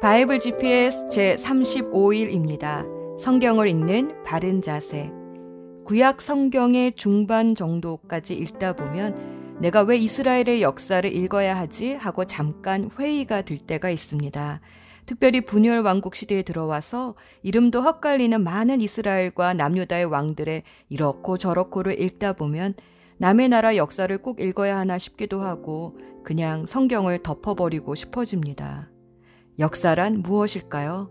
바이블 GPS 제 35일입니다. 성경을 읽는 바른 자세. 구약 성경의 중반 정도까지 읽다 보면 내가 왜 이스라엘의 역사를 읽어야 하지 하고 잠깐 회의가 들 때가 있습니다. 특별히 분열 왕국 시대에 들어와서 이름도 헛갈리는 많은 이스라엘과 남유다의 왕들의 이렇고 저렇고를 읽다 보면 남의 나라 역사를 꼭 읽어야 하나 싶기도 하고 그냥 성경을 덮어버리고 싶어집니다. 역사란 무엇일까요?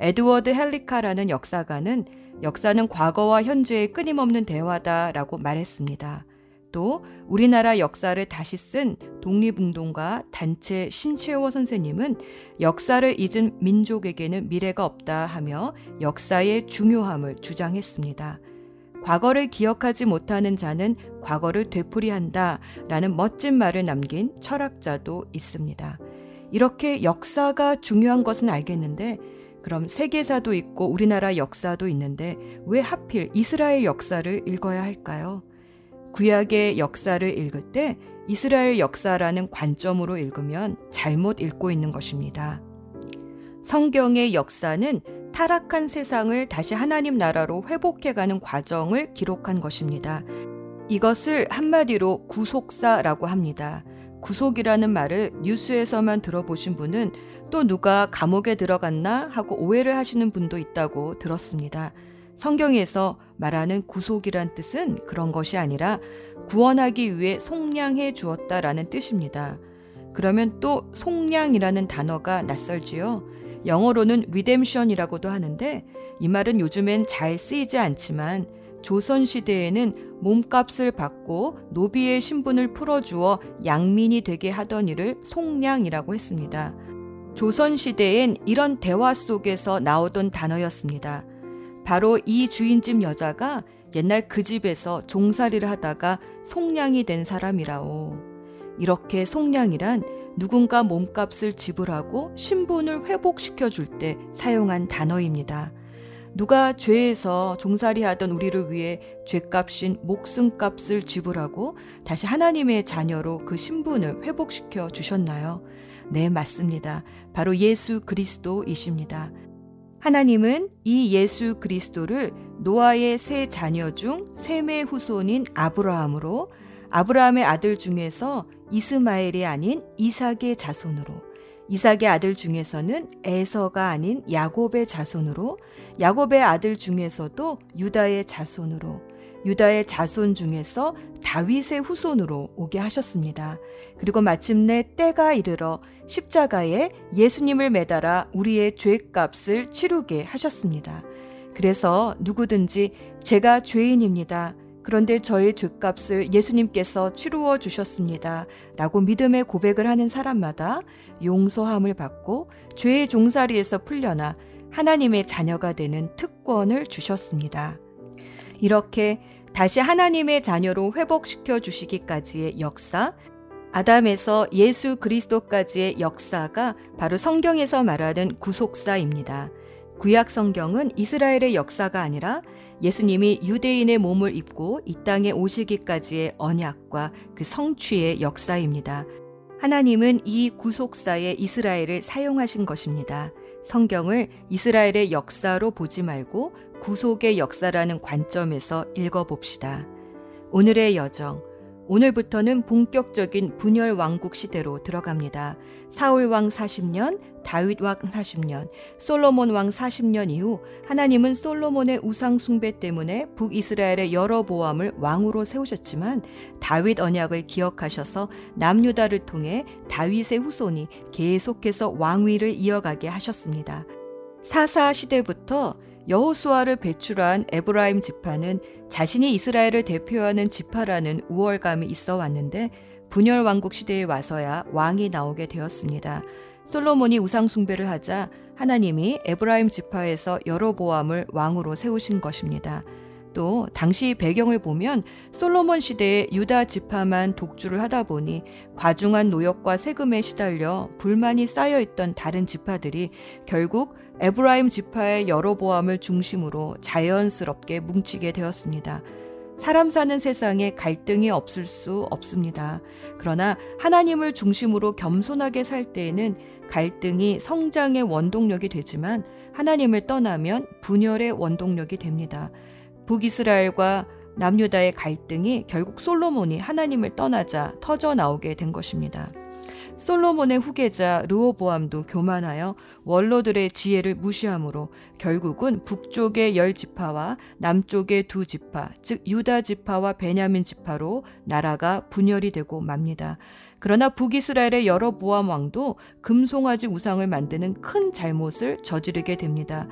에드워드 헬리카라는 역사가는 역사는 과거와 현재의 끊임없는 대화다라고 말했습니다. 또 우리나라 역사를 다시 쓴 독립운동가 단체 신채호 선생님은 역사를 잊은 민족에게는 미래가 없다 하며 역사의 중요함을 주장했습니다. 과거를 기억하지 못하는 자는 과거를 되풀이한다 라는 멋진 말을 남긴 철학자도 있습니다. 이렇게 역사가 중요한 것은 알겠는데 그럼 세계사도 있고 우리나라 역사도 있는데 왜 하필 이스라엘 역사를 읽어야 할까요? 구약의 역사를 읽을 때 이스라엘 역사라는 관점으로 읽으면 잘못 읽고 있는 것입니다. 성경의 역사는 타락한 세상을 다시 하나님 나라로 회복해가는 과정을 기록한 것입니다. 이것을 한마디로 구속사라고 합니다. 구속이라는 말을 뉴스에서만 들어보신 분은 또 누가 감옥에 들어갔나 하고 오해를 하시는 분도 있다고 들었습니다. 성경에서 말하는 구속이란 뜻은 그런 것이 아니라 구원하기 위해 속량해 주었다라는 뜻입니다. 그러면 또 속량이라는 단어가 낯설지요. 영어로는 redemption이라고도 하는데 이 말은 요즘엔 잘 쓰이지 않지만 조선 시대에는 몸값을 받고 노비의 신분을 풀어주어 양민이 되게 하던 일을 속량이라고 했습니다. 조선 시대엔 이런 대화 속에서 나오던 단어였습니다. 바로 이 주인집 여자가 옛날 그 집에서 종살이를 하다가 속량이 된 사람이라오. 이렇게 속량이란 누군가 몸값을 지불하고 신분을 회복시켜 줄 때 사용한 단어입니다. 누가 죄에서 종살이 하던 우리를 위해 죄값인 목숨값을 지불하고 다시 하나님의 자녀로 그 신분을 회복시켜 주셨나요? 네, 맞습니다. 바로 예수 그리스도이십니다. 하나님은 이 예수 그리스도를 노아의 세 자녀 중 셈의 후손인 아브라함으로 아브라함의 아들 중에서 이스마엘이 아닌 이삭의 자손으로 이삭의 아들 중에서는 에서가 아닌 야곱의 자손으로 야곱의 아들 중에서도 유다의 자손으로 유다의 자손 중에서 다윗의 후손으로 오게 하셨습니다. 그리고 마침내 때가 이르러 십자가에 예수님을 매달아 우리의 죄값을 치르게 하셨습니다. 그래서 누구든지 제가 죄인입니다. 그런데 저의 죄값을 예수님께서 치루어 주셨습니다. 라고 믿음의 고백을 하는 사람마다 용서함을 받고 죄의 종살이에서 풀려나 하나님의 자녀가 되는 특권을 주셨습니다. 이렇게 다시 하나님의 자녀로 회복시켜 주시기까지의 역사, 아담에서 예수 그리스도까지의 역사가 바로 성경에서 말하는 구속사입니다. 구약 성경은 이스라엘의 역사가 아니라 예수님이 유대인의 몸을 입고 이 땅에 오시기까지의 언약과 그 성취의 역사입니다. 하나님은 이 구속사에 이스라엘을 사용하신 것입니다. 성경을 이스라엘의 역사로 보지 말고 구속의 역사라는 관점에서 읽어봅시다. 오늘의 여정, 오늘부터는 본격적인 분열 왕국 시대로 들어갑니다. 사울 왕 40년, 다윗 왕 40년, 솔로몬 왕 40년 이후 하나님은 솔로몬의 우상 숭배 때문에 북이스라엘의 여러 보암을 왕으로 세우셨지만 다윗 언약을 기억하셔서 남유다를 통해 다윗의 후손이 계속해서 왕위를 이어가게 하셨습니다. 사사 시대부터 여호수아를 배출한 에브라임 지파는 자신이 이스라엘을 대표하는 지파라는 우월감이 있어 왔는데 분열 왕국 시대에 와서야 왕이 나오게 되었습니다. 솔로몬이 우상 숭배를 하자 하나님이 에브라임 지파에서 여로보암을 왕으로 세우신 것입니다. 또 당시 배경을 보면 솔로몬 시대에 유다 지파만 독주를 하다 보니 과중한 노역과 세금에 시달려 불만이 쌓여 있던 다른 지파들이 결국 에브라임 지파의 여로보암을 중심으로 자연스럽게 뭉치게 되었습니다. 사람 사는 세상에 갈등이 없을 수 없습니다. 그러나 하나님을 중심으로 겸손하게 살 때에는 갈등이 성장의 원동력이 되지만 하나님을 떠나면 분열의 원동력이 됩니다. 북이스라엘과 남유다의 갈등이 결국 솔로몬이 하나님을 떠나자 터져 나오게 된 것입니다. 솔로몬의 후계자 르호보암도 교만하여 원로들의 지혜를 무시하므로 결국은 북쪽의 열 지파와 남쪽의 두 지파, 즉 유다 지파와 베냐민 지파로 나라가 분열이 되고 맙니다. 그러나 북이스라엘의 여러 보암 왕도 금송아지 우상을 만드는 큰 잘못을 저지르게 됩니다.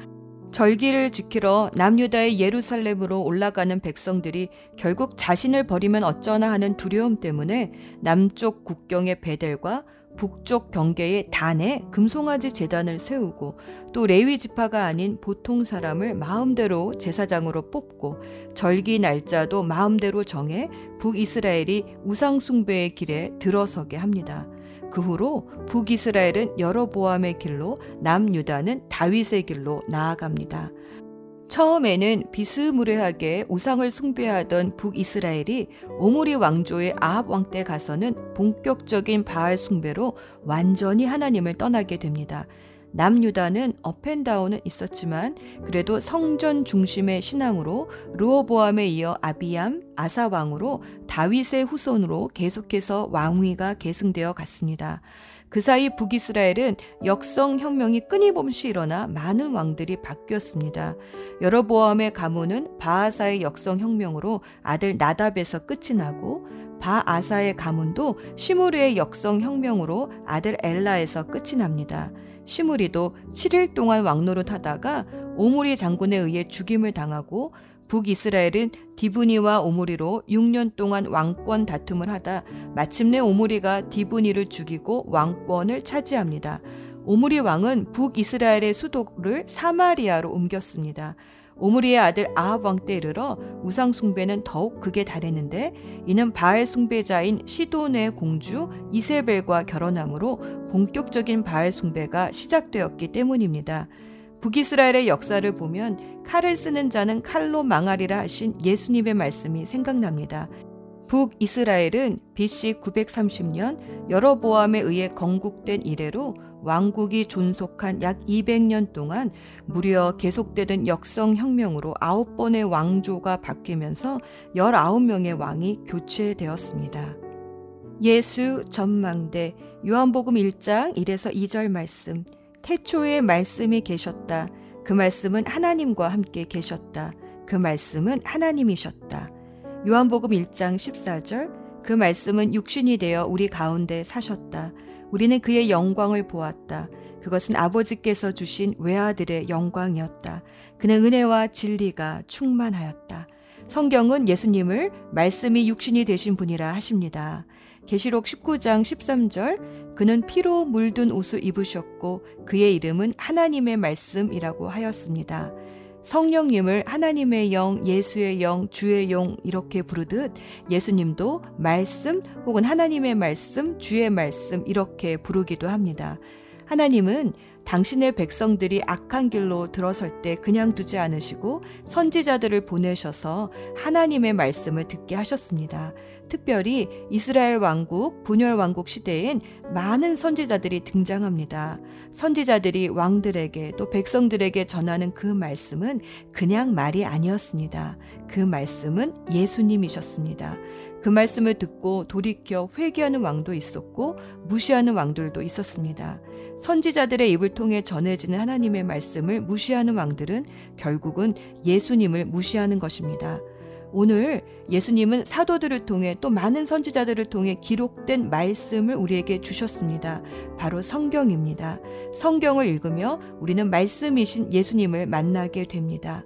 절기를 지키러 남유다의 예루살렘으로 올라가는 백성들이 결국 자신을 버리면 어쩌나 하는 두려움 때문에 남쪽 국경의 베델과 북쪽 경계의 단에 금송아지 재단을 세우고 또 레위 지파가 아닌 보통 사람을 마음대로 제사장으로 뽑고 절기 날짜도 마음대로 정해 북이스라엘이 우상 숭배의 길에 들어서게 합니다. 그 후로 북이스라엘은 여러보암의 길로 남유다는 다윗의 길로 나아갑니다. 처음에는 비스무리하게 우상을 숭배하던 북이스라엘이 오므리 왕조의 아합 왕 때 가서는 본격적인 바알 숭배로 완전히 하나님을 떠나게 됩니다. 남유다는 업앤다운은 있었지만 그래도 성전 중심의 신앙으로 르호보암에 이어 아비암, 아사 왕으로 다윗의 후손으로 계속해서 왕위가 계승되어 갔습니다. 그 사이 북이스라엘은 역성 혁명이 끊임없이 일어나 많은 왕들이 바뀌었습니다. 여러보암의 가문은 바아사의 역성 혁명으로 아들 나답에서 끝이 나고 바아사의 가문도 시무리의 역성 혁명으로 아들 엘라에서 끝이 납니다. 시무리도 7일 동안 왕노릇 하다가 오므리 장군에 의해 죽임을 당하고 북이스라엘은 디브니와 오므리로 6년 동안 왕권 다툼을 하다 마침내 오므리가 디브니를 죽이고 왕권을 차지합니다. 오므리 왕은 북이스라엘의 수도를 사마리아로 옮겼습니다. 오므리의 아들 아합 왕 때 이르러 우상 숭배는 더욱 극에 달했는데 이는 바알 숭배자인 시돈의 공주 이세벨과 결혼함으로 본격적인 바알 숭배가 시작되었기 때문입니다. 북이스라엘의 역사를 보면 칼을 쓰는 자는 칼로 망하리라 하신 예수님의 말씀이 생각납니다. 북이스라엘은 BC 930년 여러보암에 의해 건국된 이래로 왕국이 존속한 약 200년 동안 무려 계속되던 역성혁명으로 9번의 왕조가 바뀌면서 19명의 왕이 교체되었습니다. 예수 전망대 요한복음 1장 1에서 2절 말씀 태초에 말씀이 계셨다. 그 말씀은 하나님과 함께 계셨다. 그 말씀은 하나님이셨다. 요한복음 1장 14절 그 말씀은 육신이 되어 우리 가운데 사셨다. 우리는 그의 영광을 보았다. 그것은 아버지께서 주신 외아들의 영광이었다. 그는 은혜와 진리가 충만하였다. 성경은 예수님을 말씀이 육신이 되신 분이라 하십니다. 계시록 19장 13절 그는 피로 물든 옷을 입으셨고 그의 이름은 하나님의 말씀이라고 하였습니다. 성령님을 하나님의 영, 예수의 영, 주의 영 이렇게 부르듯 예수님도 말씀 혹은 하나님의 말씀, 주의 말씀 이렇게 부르기도 합니다. 하나님은 당신의 백성들이 악한 길로 들어설 때 그냥 두지 않으시고 선지자들을 보내셔서 하나님의 말씀을 듣게 하셨습니다. 특별히 이스라엘 왕국, 분열 왕국 시대엔 많은 선지자들이 등장합니다. 선지자들이 왕들에게 또 백성들에게 전하는 그 말씀은 그냥 말이 아니었습니다. 그 말씀은 예수님이셨습니다. 그 말씀을 듣고 돌이켜 회개하는 왕도 있었고 무시하는 왕들도 있었습니다. 선지자들의 입을 통해 전해지는 하나님의 말씀을 무시하는 왕들은 결국은 예수님을 무시하는 것입니다. 오늘 예수님은 사도들을 통해 또 많은 선지자들을 통해 기록된 말씀을 우리에게 주셨습니다. 바로 성경입니다. 성경을 읽으며 우리는 말씀이신 예수님을 만나게 됩니다.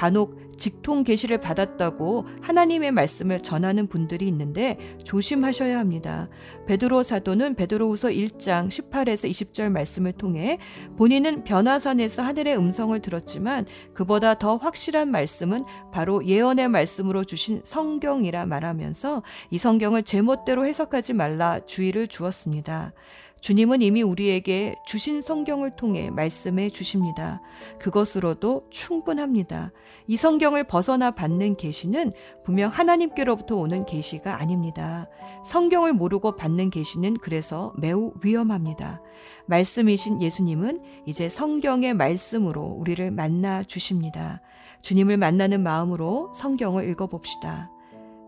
간혹 직통 계시를 받았다고 하나님의 말씀을 전하는 분들이 있는데 조심하셔야 합니다. 베드로 사도는 베드로후서 1장 18에서 20절 말씀을 통해 본인은 변화산에서 하늘의 음성을 들었지만 그보다 더 확실한 말씀은 바로 예언의 말씀으로 주신 성경이라 말하면서 이 성경을 제멋대로 해석하지 말라 주의를 주었습니다. 주님은 이미 우리에게 주신 성경을 통해 말씀해 주십니다. 그것으로도 충분합니다. 이 성경을 벗어나 받는 계시는 분명 하나님께로부터 오는 계시가 아닙니다. 성경을 모르고 받는 계시는 그래서 매우 위험합니다. 말씀이신 예수님은 이제 성경의 말씀으로 우리를 만나 주십니다. 주님을 만나는 마음으로 성경을 읽어봅시다.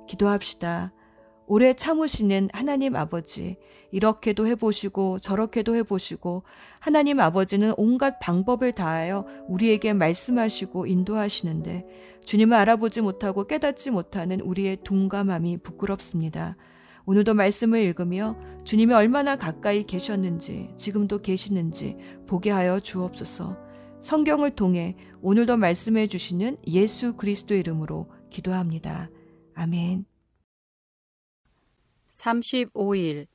기도합시다. 오래 참으시는 하나님 아버지, 이렇게도 해보시고 저렇게도 해보시고 하나님 아버지는 온갖 방법을 다하여 우리에게 말씀하시고 인도하시는데 주님을 알아보지 못하고 깨닫지 못하는 우리의 둔감함이 부끄럽습니다. 오늘도 말씀을 읽으며 주님이 얼마나 가까이 계셨는지 지금도 계시는지 보게 하여 주옵소서. 성경을 통해 오늘도 말씀해 주시는 예수 그리스도 이름으로 기도합니다. 아멘. 35일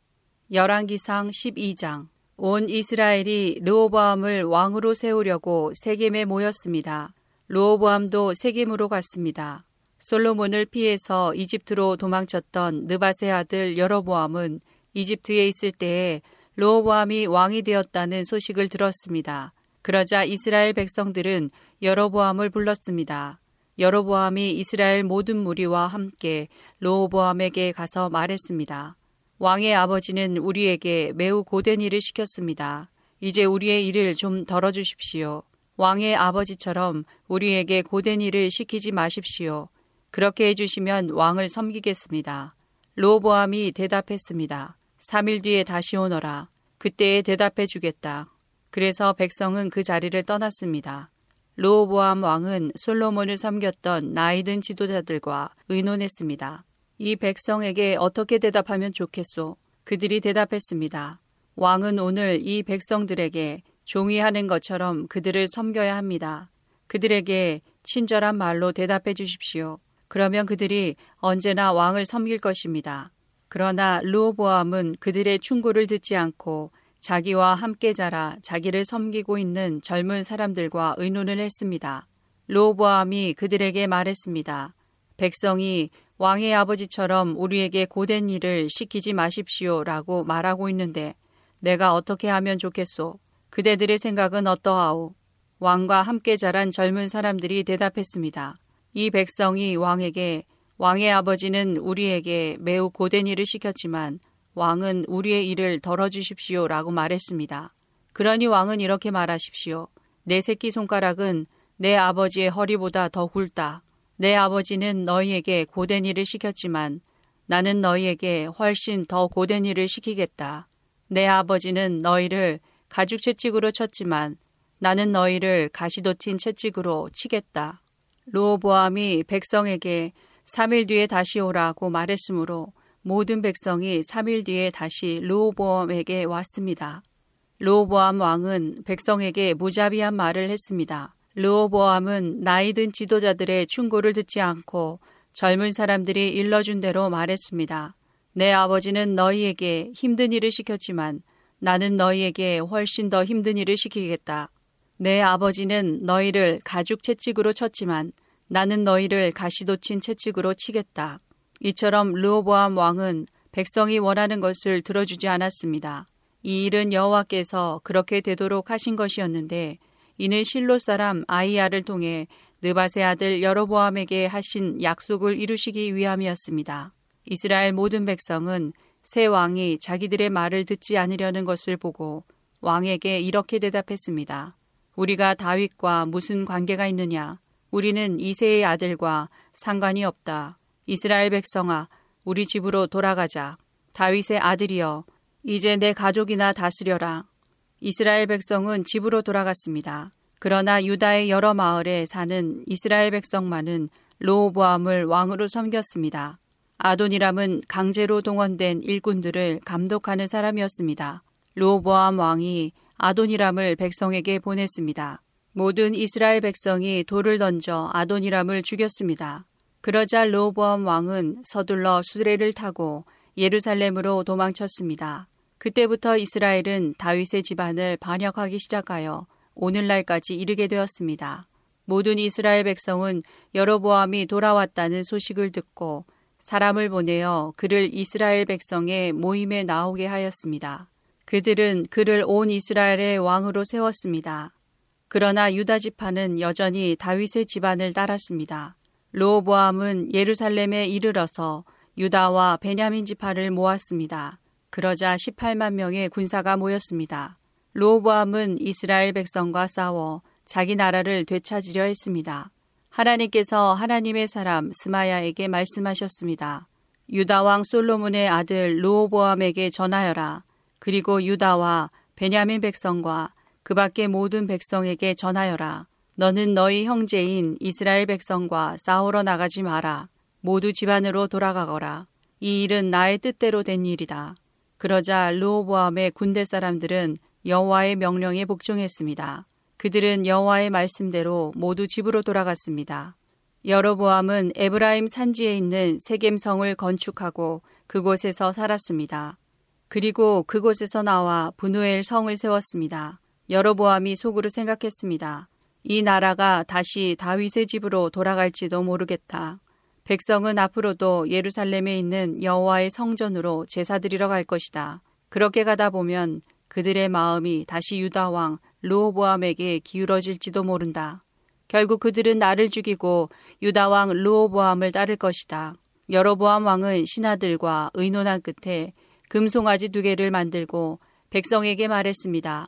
열왕기상 12장 온 이스라엘이 르호보암을 왕으로 세우려고 세겜에 모였습니다. 르호보암도 세겜으로 갔습니다. 솔로몬을 피해서 이집트로 도망쳤던 느바세 아들 여로보암은 이집트에 있을 때에 르호보암이 왕이 되었다는 소식을 들었습니다. 그러자 이스라엘 백성들은 여로보암을 불렀습니다. 여로보암이 이스라엘 모든 무리와 함께 르호보암에게 가서 말했습니다. 왕의 아버지는 우리에게 매우 고된 일을 시켰습니다. 이제 우리의 일을 좀 덜어주십시오. 왕의 아버지처럼 우리에게 고된 일을 시키지 마십시오. 그렇게 해주시면 왕을 섬기겠습니다. 로보암이 대답했습니다. 3일 뒤에 다시 오너라. 그때에 대답해 주겠다. 그래서 백성은 그 자리를 떠났습니다. 로보암 왕은 솔로몬을 섬겼던 나이든 지도자들과 의논했습니다. 이 백성에게 어떻게 대답하면 좋겠소? 그들이 대답했습니다. 왕은 오늘 이 백성들에게 종이 하는 것처럼 그들을 섬겨야 합니다. 그들에게 친절한 말로 대답해 주십시오. 그러면 그들이 언제나 왕을 섬길 것입니다. 그러나 루오보암은 그들의 충고를 듣지 않고 자기와 함께 자라 자기를 섬기고 있는 젊은 사람들과 의논을 했습니다. 루오보암이 그들에게 말했습니다. 백성이 왕의 아버지처럼 우리에게 고된 일을 시키지 마십시오 라고 말하고 있는데 내가 어떻게 하면 좋겠소? 그대들의 생각은 어떠하오? 왕과 함께 자란 젊은 사람들이 대답했습니다. 이 백성이 왕에게 왕의 아버지는 우리에게 매우 고된 일을 시켰지만 왕은 우리의 일을 덜어주십시오 라고 말했습니다. 그러니 왕은 이렇게 말하십시오. 내 새끼 손가락은 내 아버지의 허리보다 더 굵다. 내 아버지는 너희에게 고된 일을 시켰지만 나는 너희에게 훨씬 더 고된 일을 시키겠다. 내 아버지는 너희를 가죽 채찍으로 쳤지만 나는 너희를 가시돋친 채찍으로 치겠다. 로보암이 백성에게 3일 뒤에 다시 오라고 말했으므로 모든 백성이 3일 뒤에 다시 로보암에게 왔습니다. 로보암 왕은 백성에게 무자비한 말을 했습니다. 르호보암은 나이든 지도자들의 충고를 듣지 않고 젊은 사람들이 일러준 대로 말했습니다. 내 아버지는 너희에게 힘든 일을 시켰지만 나는 너희에게 훨씬 더 힘든 일을 시키겠다. 내 아버지는 너희를 가죽 채찍으로 쳤지만 나는 너희를 가시도 친 채찍으로 치겠다. 이처럼 르호보암 왕은 백성이 원하는 것을 들어주지 않았습니다. 이 일은 여호와께서 그렇게 되도록 하신 것이었는데 이는 실로 사람 아이야를 통해 느바세 아들 여로보암에게 하신 약속을 이루시기 위함이었습니다. 이스라엘 모든 백성은 새 왕이 자기들의 말을 듣지 않으려는 것을 보고 왕에게 이렇게 대답했습니다. 우리가 다윗과 무슨 관계가 있느냐? 우리는 이세의 아들과 상관이 없다. 이스라엘 백성아, 우리 집으로 돌아가자. 다윗의 아들이여, 이제 내 가족이나 다스려라. 이스라엘 백성은 집으로 돌아갔습니다. 그러나 유다의 여러 마을에 사는 이스라엘 백성만은 로보암을 왕으로 섬겼습니다. 아도니람은 강제로 동원된 일꾼들을 감독하는 사람이었습니다. 로보암 왕이 아도니람을 백성에게 보냈습니다. 모든 이스라엘 백성이 돌을 던져 아도니람을 죽였습니다. 그러자 로보암 왕은 서둘러 수레를 타고 예루살렘으로 도망쳤습니다. 그때부터 이스라엘은 다윗의 집안을 반역하기 시작하여 오늘날까지 이르게 되었습니다. 모든 이스라엘 백성은 여로보암이 돌아왔다는 소식을 듣고 사람을 보내어 그를 이스라엘 백성의 모임에 나오게 하였습니다. 그들은 그를 온 이스라엘의 왕으로 세웠습니다. 그러나 유다 지파는 여전히 다윗의 집안을 따랐습니다. 로보암은 예루살렘에 이르러서 유다와 베냐민 지파를 모았습니다. 그러자 18만 명의 군사가 모였습니다. 로보암은 이스라엘 백성과 싸워 자기 나라를 되찾으려 했습니다. 하나님께서 하나님의 사람 스마야에게 말씀하셨습니다. 유다 왕 솔로몬의 아들 로보암에게 전하여라. 그리고 유다와 베냐민 백성과 그 밖의 모든 백성에게 전하여라. 너는 너희 형제인 이스라엘 백성과 싸우러 나가지 마라. 모두 집안으로 돌아가거라. 이 일은 나의 뜻대로 된 일이다. 그러자 르호보암의 군대 사람들은 여호와의 명령에 복종했습니다. 그들은 여호와의 말씀대로 모두 집으로 돌아갔습니다. 여로보암은 에브라임 산지에 있는 세겜성을 건축하고 그곳에서 살았습니다. 그리고 그곳에서 나와 분우엘 성을 세웠습니다. 여로보암이 속으로 생각했습니다. 이 나라가 다시 다윗의 집으로 돌아갈지도 모르겠다. 백성은 앞으로도 예루살렘에 있는 여호와의 성전으로 제사 드리러 갈 것이다. 그렇게 가다 보면 그들의 마음이 다시 유다 왕 르호보암에게 기울어질지도 모른다. 결국 그들은 나를 죽이고 유다 왕 르호보암을 따를 것이다. 여로보암 왕은 신하들과 의논한 끝에 금송아지 두 개를 만들고 백성에게 말했습니다.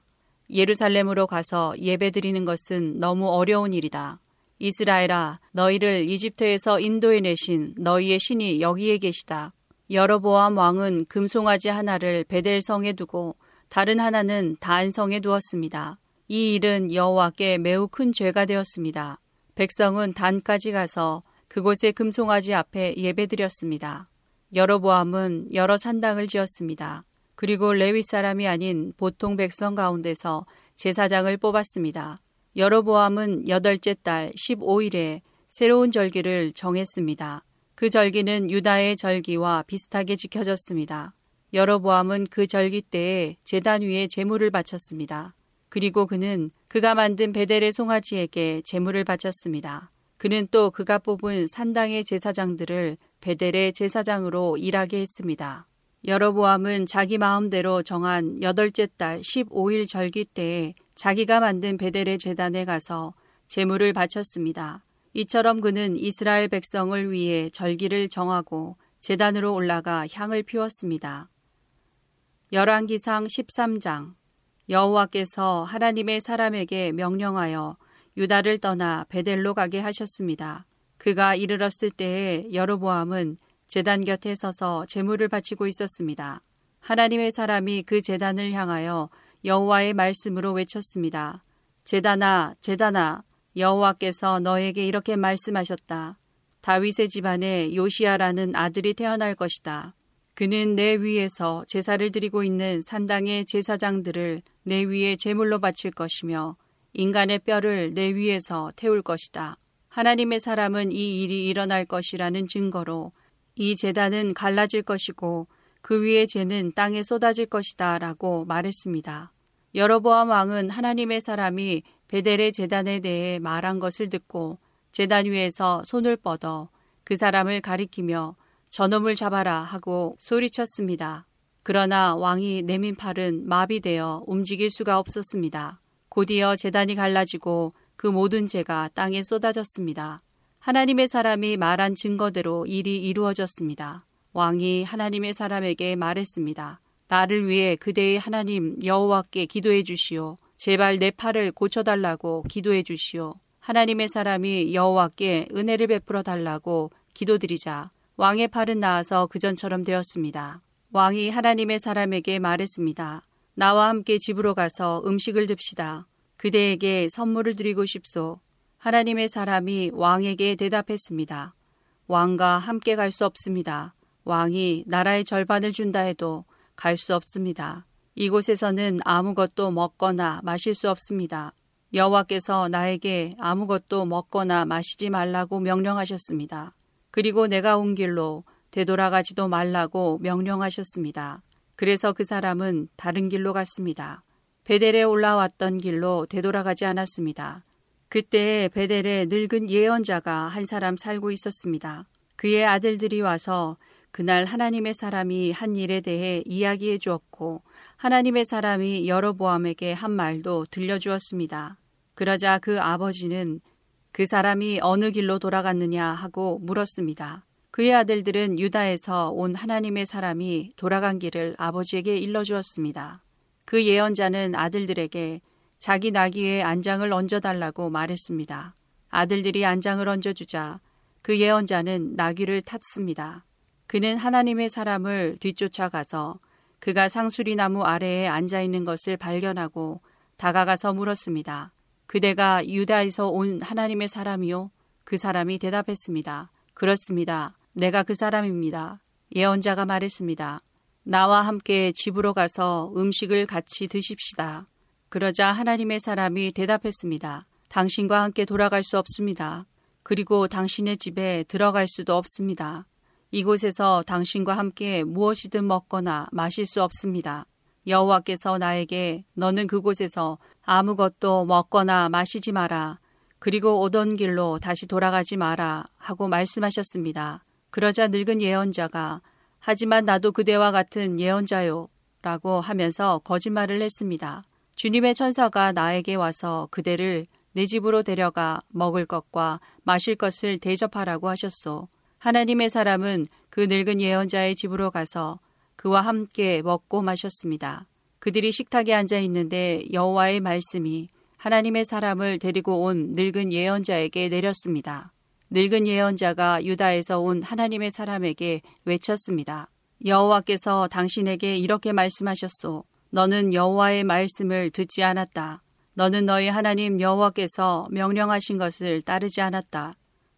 예루살렘으로 가서 예배드리는 것은 너무 어려운 일이다. 이스라엘아, 너희를 이집트에서 인도해 내신 너희의 신이 여기에 계시다. 여러보암 왕은 금송아지 하나를 베델성에 두고 다른 하나는 단성에 두었습니다. 이 일은 여호와께 매우 큰 죄가 되었습니다. 백성은 단까지 가서 그곳의 금송아지 앞에 예배드렸습니다. 여러보암은 여러 산당을 지었습니다. 그리고 레위 사람이 아닌 보통 백성 가운데서 제사장을 뽑았습니다. 여로보암은 여덟째 달 15일에 새로운 절기를 정했습니다. 그 절기는 유다의 절기와 비슷하게 지켜졌습니다. 여로보암은 그 절기 때에 제단 위에 제물을 바쳤습니다. 그리고 그는 그가 만든 베델의 송아지에게 제물을 바쳤습니다. 그는 또 그가 뽑은 산당의 제사장들을 베델의 제사장으로 일하게 했습니다. 여로보암은 자기 마음대로 정한 여덟째 달 15일 절기 때에 자기가 만든 베델의 재단에 가서 제물을 바쳤습니다. 이처럼 그는 이스라엘 백성을 위해 절기를 정하고 재단으로 올라가 향을 피웠습니다. 열왕기상 13장 여호와께서 하나님의 사람에게 명령하여 유다를 떠나 베델로 가게 하셨습니다. 그가 이르렀을 때에 여로보암은 재단 곁에 서서 제물을 바치고 있었습니다. 하나님의 사람이 그 재단을 향하여 여호와의 말씀으로 외쳤습니다. 재단아, 재단아, 여호와께서 너에게 이렇게 말씀하셨다. 다윗의 집안에 요시아라는 아들이 태어날 것이다. 그는 내 위에서 제사를 드리고 있는 산당의 제사장들을 내 위에 제물로 바칠 것이며 인간의 뼈를 내 위에서 태울 것이다. 하나님의 사람은 이 일이 일어날 것이라는 증거로 이 재단은 갈라질 것이고 그 위에 재는 땅에 쏟아질 것이다 라고 말했습니다. 여로보암 왕은 하나님의 사람이 베델의 재단에 대해 말한 것을 듣고 재단 위에서 손을 뻗어 그 사람을 가리키며 저놈을 잡아라 하고 소리쳤습니다. 그러나 왕이 내민 팔은 마비되어 움직일 수가 없었습니다. 곧이어 재단이 갈라지고 그 모든 재가 땅에 쏟아졌습니다. 하나님의 사람이 말한 증거대로 일이 이루어졌습니다. 왕이 하나님의 사람에게 말했습니다. 나를 위해 그대의 하나님 여호와께 기도해 주시오. 제발 내 팔을 고쳐달라고 기도해 주시오. 하나님의 사람이 여호와께 은혜를 베풀어 달라고 기도드리자 왕의 팔은 나아서 그전처럼 되었습니다. 왕이 하나님의 사람에게 말했습니다. 나와 함께 집으로 가서 음식을 듭시다. 그대에게 선물을 드리고 싶소. 하나님의 사람이 왕에게 대답했습니다. 왕과 함께 갈 수 없습니다. 왕이 나라의 절반을 준다 해도 갈 수 없습니다. 이곳에서는 아무것도 먹거나 마실 수 없습니다. 여호와께서 나에게 아무것도 먹거나 마시지 말라고 명령하셨습니다. 그리고 내가 온 길로 되돌아가지도 말라고 명령하셨습니다. 그래서 그 사람은 다른 길로 갔습니다. 베델에 올라왔던 길로 되돌아가지 않았습니다. 그때 베델에 늙은 예언자가 한 사람 살고 있었습니다. 그의 아들들이 와서 그날 하나님의 사람이 한 일에 대해 이야기해 주었고 하나님의 사람이 여로보암에게 한 말도 들려주었습니다. 그러자 그 아버지는 그 사람이 어느 길로 돌아갔느냐 하고 물었습니다. 그의 아들들은 유다에서 온 하나님의 사람이 돌아간 길을 아버지에게 일러주었습니다. 그 예언자는 아들들에게 자기 나귀에 안장을 얹어달라고 말했습니다. 아들들이 안장을 얹어주자 그 예언자는 나귀를 탔습니다. 그는 하나님의 사람을 뒤쫓아가서 그가 상수리 나무 아래에 앉아 있는 것을 발견하고 다가가서 물었습니다. 그대가 유다에서 온 하나님의 사람이요? 그 사람이 대답했습니다. 그렇습니다. 내가 그 사람입니다. 예언자가 말했습니다. 나와 함께 집으로 가서 음식을 같이 드십시다. 그러자 하나님의 사람이 대답했습니다. 당신과 함께 돌아갈 수 없습니다. 그리고 당신의 집에 들어갈 수도 없습니다. 이곳에서 당신과 함께 무엇이든 먹거나 마실 수 없습니다. 여호와께서 나에게 너는 그곳에서 아무것도 먹거나 마시지 마라. 그리고 오던 길로 다시 돌아가지 마라 하고 말씀하셨습니다. 그러자 늙은 예언자가 하지만 나도 그대와 같은 예언자요 라고 하면서 거짓말을 했습니다. 주님의 천사가 나에게 와서 그대를 내 집으로 데려가 먹을 것과 마실 것을 대접하라고 하셨소. 하나님의 사람은 그 늙은 예언자의 집으로 가서 그와 함께 먹고 마셨습니다. 그들이 식탁에 앉아 있는데 여호와의 말씀이 하나님의 사람을 데리고 온 늙은 예언자에게 내렸습니다. 늙은 예언자가 유다에서 온 하나님의 사람에게 외쳤습니다. 여호와께서 당신에게 이렇게 말씀하셨소. 너는 여호와의 말씀을 듣지 않았다. 너는 너희 하나님 여호와께서 명령하신 것을 따르지 않았다.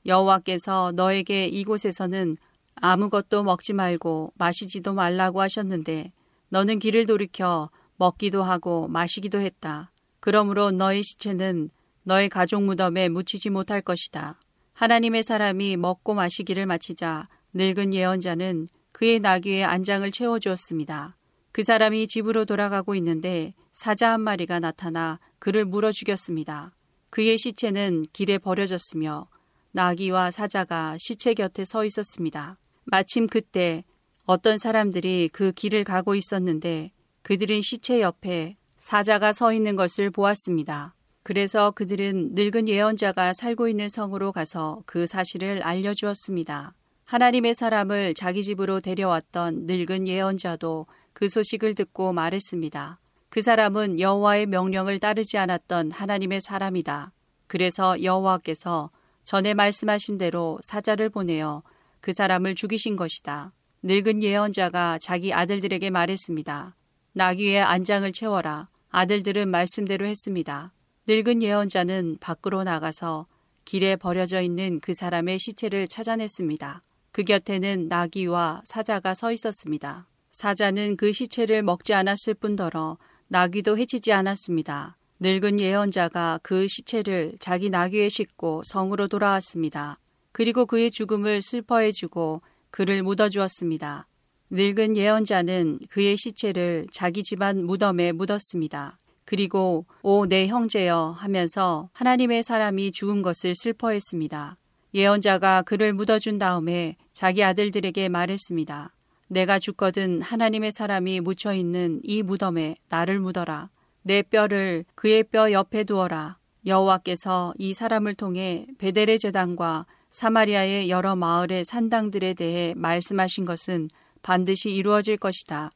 여호와께서 너에게 이곳에서는 아무것도 먹지 말고 마시지도 말라고 하셨는데 너는 길을 돌이켜 먹기도 하고 마시기도 했다. 그러므로 너의 시체는 너의 가족 무덤에 묻히지 못할 것이다. 하나님의 사람이 먹고 마시기를 마치자 늙은 예언자는 그의 나귀의 안장을 채워주었습니다. 그 사람이 집으로 돌아가고 있는데 사자 한 마리가 나타나 그를 물어 죽였습니다. 그의 시체는 길에 버려졌으며 나귀와 사자가 시체 곁에 서 있었습니다. 마침 그때 어떤 사람들이 그 길을 가고 있었는데 그들은 시체 옆에 사자가 서 있는 것을 보았습니다. 그래서 그들은 늙은 예언자가 살고 있는 성으로 가서 그 사실을 알려주었습니다. 하나님의 사람을 자기 집으로 데려왔던 늙은 예언자도 그 소식을 듣고 말했습니다. 그 사람은 여호와의 명령을 따르지 않았던 하나님의 사람이다. 그래서 여호와께서 전에 말씀하신 대로 사자를 보내어 그 사람을 죽이신 것이다. 늙은 예언자가 자기 아들들에게 말했습니다. 나귀의 안장을 채워라. 아들들은 말씀대로 했습니다. 늙은 예언자는 밖으로 나가서 길에 버려져 있는 그 사람의 시체를 찾아냈습니다. 그 곁에는 나귀와 사자가 서 있었습니다. 사자는 그 시체를 먹지 않았을 뿐더러 나귀도 해치지 않았습니다. 늙은 예언자가 그 시체를 자기 나귀에 싣고 성으로 돌아왔습니다. 그리고 그의 죽음을 슬퍼해주고 그를 묻어주었습니다. 늙은 예언자는 그의 시체를 자기 집안 무덤에 묻었습니다. 그리고 오 내 형제여 하면서 하나님의 사람이 죽은 것을 슬퍼했습니다. 예언자가 그를 묻어준 다음에 자기 아들들에게 말했습니다. 내가 죽거든 하나님의 사람이 묻혀 있는 이 무덤에 나를 묻어라. 내 뼈를 그의 뼈 옆에 두어라. 여호와께서 이 사람을 통해 베델의 재단과 사마리아의 여러 마을의 산당들에 대해 말씀하신 것은 반드시 이루어질 것이다.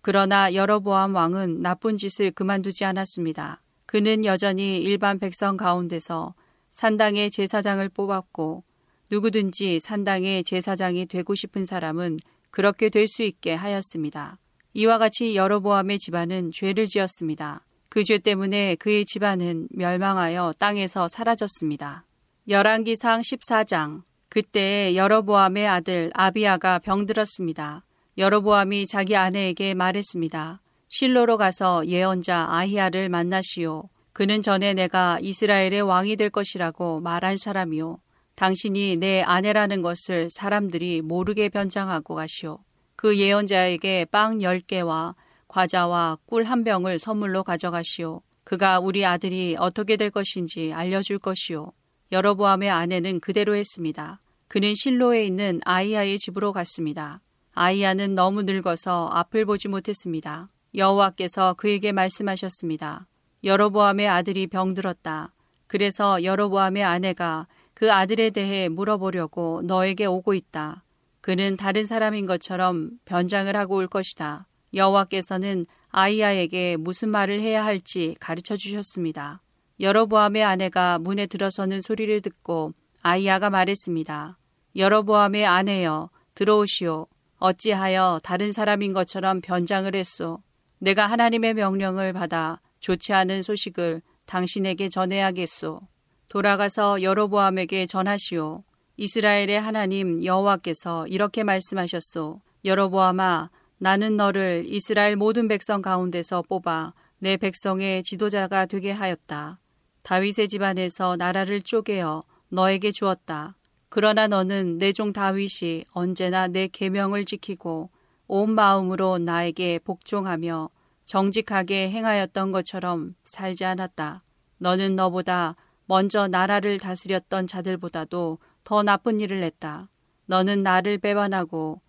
그러나 여러보암 왕은 나쁜 짓을 그만두지 않았습니다. 그는 여전히 일반 백성 가운데서 산당의 제사장을 뽑았고 누구든지 산당의 제사장이 되고 싶은 사람은 그렇게 될 수 있게 하였습니다. 이와 같이 여러보암의 집안은 죄를 지었습니다. 그 죄 때문에 그의 집안은 멸망하여 땅에서 사라졌습니다. 열왕기상 14장 그때 여러보암의 아들 아비아가 병들었습니다. 여러보암이 자기 아내에게 말했습니다. 실로로 가서 예언자 아히야를 만나시오. 그는 전에 내가 이스라엘의 왕이 될 것이라고 말한 사람이오. 당신이 내 아내라는 것을 사람들이 모르게 변장하고 가시오. 그 예언자에게 빵 10개와 과자와 꿀 한 병을 선물로 가져가시오. 그가 우리 아들이 어떻게 될 것인지 알려줄 것이오. 여러보암의 아내는 그대로 했습니다. 그는 실로에 있는 아이아의 집으로 갔습니다. 아이야는 너무 늙어서 앞을 보지 못했습니다. 여호와께서 그에게 말씀하셨습니다. 여로보암의 아들이 병들었다. 그래서 여로보암의 아내가 그 아들에 대해 물어보려고 너에게 오고 있다. 그는 다른 사람인 것처럼 변장을 하고 올 것이다. 여호와께서는 아이야에게 무슨 말을 해야 할지 가르쳐 주셨습니다. 여로보암의 아내가 문에 들어서는 소리를 듣고 아이야가 말했습니다. 여로보암의 아내여 들어오시오. 어찌하여 다른 사람인 것처럼 변장을 했소. 내가 하나님의 명령을 받아 좋지 않은 소식을 당신에게 전해야겠소. 돌아가서 여로보암에게 전하시오. 이스라엘의 하나님 여호와께서 이렇게 말씀하셨소. 여로보암아 나는 너를 이스라엘 모든 백성 가운데서 뽑아 내 백성의 지도자가 되게 하였다. 다윗의 집안에서 나라를 쪼개어 너에게 주었다. 그러나 너는 내 종 다윗이 언제나 내 계명을 지키고 온 마음으로 나에게 복종하며 정직하게 행하였던 것처럼 살지 않았다. 너는 너보다 먼저 나라를 다스렸던 자들보다도 더 나쁜 일을 했다. 너는 나를 배반하고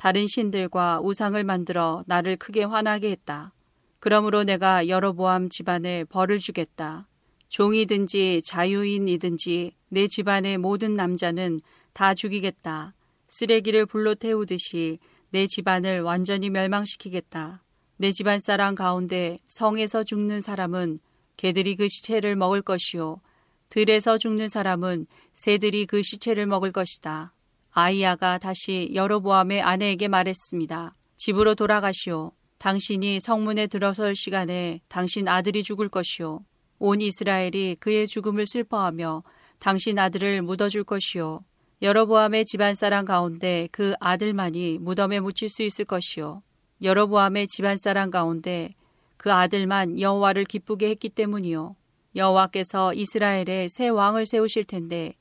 다른 신들과 우상을 만들어 나를 크게 화나게 했다. 그러므로 내가 여러보암 집안에 벌을 주겠다. 종이든지 자유인이든지 내 집안의 모든 남자는 다 죽이겠다. 쓰레기를 불로 태우듯이 내 집안을 완전히 멸망시키겠다. 내 집안 사람 가운데 성에서 죽는 사람은 개들이 그 시체를 먹을 것이요. 들에서 죽는 사람은 새들이 그 시체를 먹을 것이다. 아이야가 다시 여로보암의 아내에게 말했습니다. 집으로 돌아가시오. 당신이 성문에 들어설 시간에 당신 아들이 죽을 것이오. 온 이스라엘이 그의 죽음을 슬퍼하며 당신 아들을 묻어줄 것이오. 여로보암의 집안 사람 가운데 그 아들만이 무덤에 묻힐 수 있을 것이오. 여로보암의 집안 사람 가운데 그 아들만 여호와를 기쁘게 했기 때문이요. 여호와께서 이스라엘에 새 왕을 세우실 텐데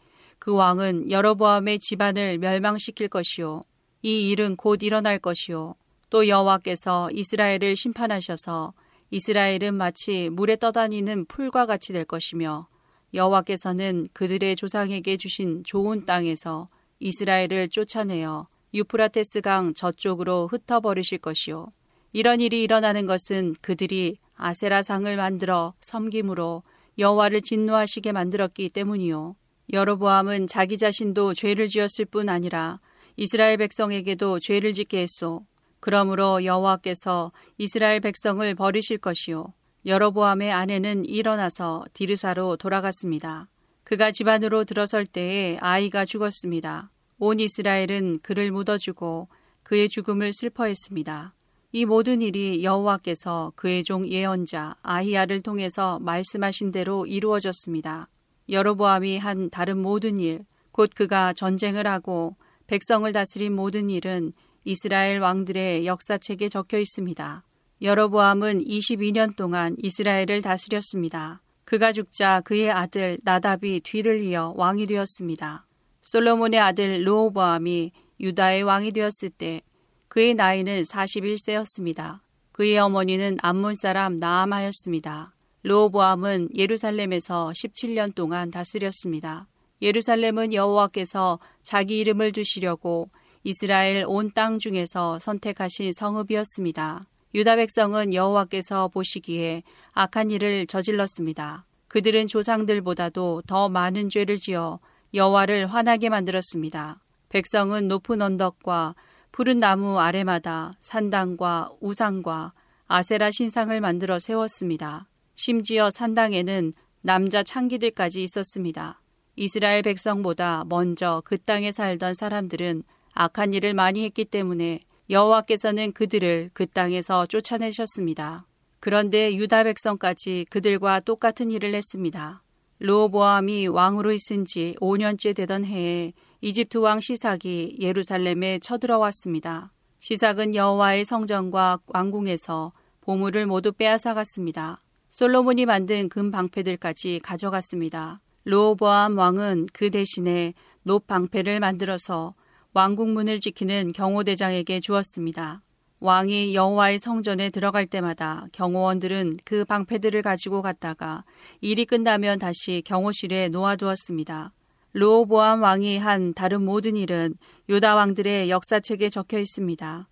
그 왕은 여로보암의 집안을 멸망시킬 것이요. 이 일은 곧 일어날 것이요. 또 여호와께서 이스라엘을 심판하셔서 이스라엘은 마치 물에 떠다니는 풀과 같이 될 것이며 여호와께서는 그들의 조상에게 주신 좋은 땅에서 이스라엘을 쫓아내어 유프라테스 강 저쪽으로 흩어버리실 것이요. 이런 일이 일어나는 것은 그들이 아세라상을 만들어 섬김으로 여호와를 진노하시게 만들었기 때문이요 여로보암은 자기 자신도 죄를 지었을 뿐 아니라 이스라엘 백성에게도 죄를 짓게 했소. 그러므로 여호와께서 이스라엘 백성을 버리실 것이요. 여로보암의 아내는 일어나서 디르사로 돌아갔습니다. 그가 집안으로 들어설 때에 아이가 죽었습니다. 온 이스라엘은 그를 묻어주고 그의 죽음을 슬퍼했습니다. 이 모든 일이 여호와께서 그의 종 예언자 아히야를 통해서 말씀하신 대로 이루어졌습니다. 여로보암이 한 다른 모든 일, 곧 그가 전쟁을 하고 백성을 다스린 모든 일은 이스라엘 왕들의 역사책에 적혀 있습니다. 여로보암은 22년 동안 이스라엘을 다스렸습니다. 그가 죽자 그의 아들 나답이 뒤를 이어 왕이 되었습니다. 솔로몬의 아들 르호보암이 유다의 왕이 되었을 때 그의 나이는 41세였습니다. 그의 어머니는 암몬 사람 나암하였습니다. 르호보암은 예루살렘에서 17년 동안 다스렸습니다. 예루살렘은 여호와께서 자기 이름을 두시려고 이스라엘 온 땅 중에서 선택하신 성읍이었습니다. 유다 백성은 여호와께서 보시기에 악한 일을 저질렀습니다. 그들은 조상들보다도 더 많은 죄를 지어 여호와를 화나게 만들었습니다. 백성은 높은 언덕과 푸른 나무 아래마다 산당과 우상과 아세라 신상을 만들어 세웠습니다. 심지어 산당에는 남자 창기들까지 있었습니다. 이스라엘 백성보다 먼저 그 땅에 살던 사람들은 악한 일을 많이 했기 때문에 여호와께서는 그들을 그 땅에서 쫓아내셨습니다. 그런데 유다 백성까지 그들과 똑같은 일을 했습니다. 르호보암이 왕으로 있은 지 5년째 되던 해에 이집트 왕 시삭이 예루살렘에 쳐들어왔습니다. 시삭은 여호와의 성전과 왕궁에서 보물을 모두 빼앗아갔습니다. 솔로몬이 만든 금 방패들까지 가져갔습니다. 르호보암 왕은 그 대신에 높 방패를 만들어서 왕궁문을 지키는 경호대장에게 주었습니다. 왕이 여호와의 성전에 들어갈 때마다 경호원들은 그 방패들을 가지고 갔다가 일이 끝나면 다시 경호실에 놓아두었습니다. 르호보암 왕이 한 다른 모든 일은 유다 왕들의 역사책에 적혀 있습니다.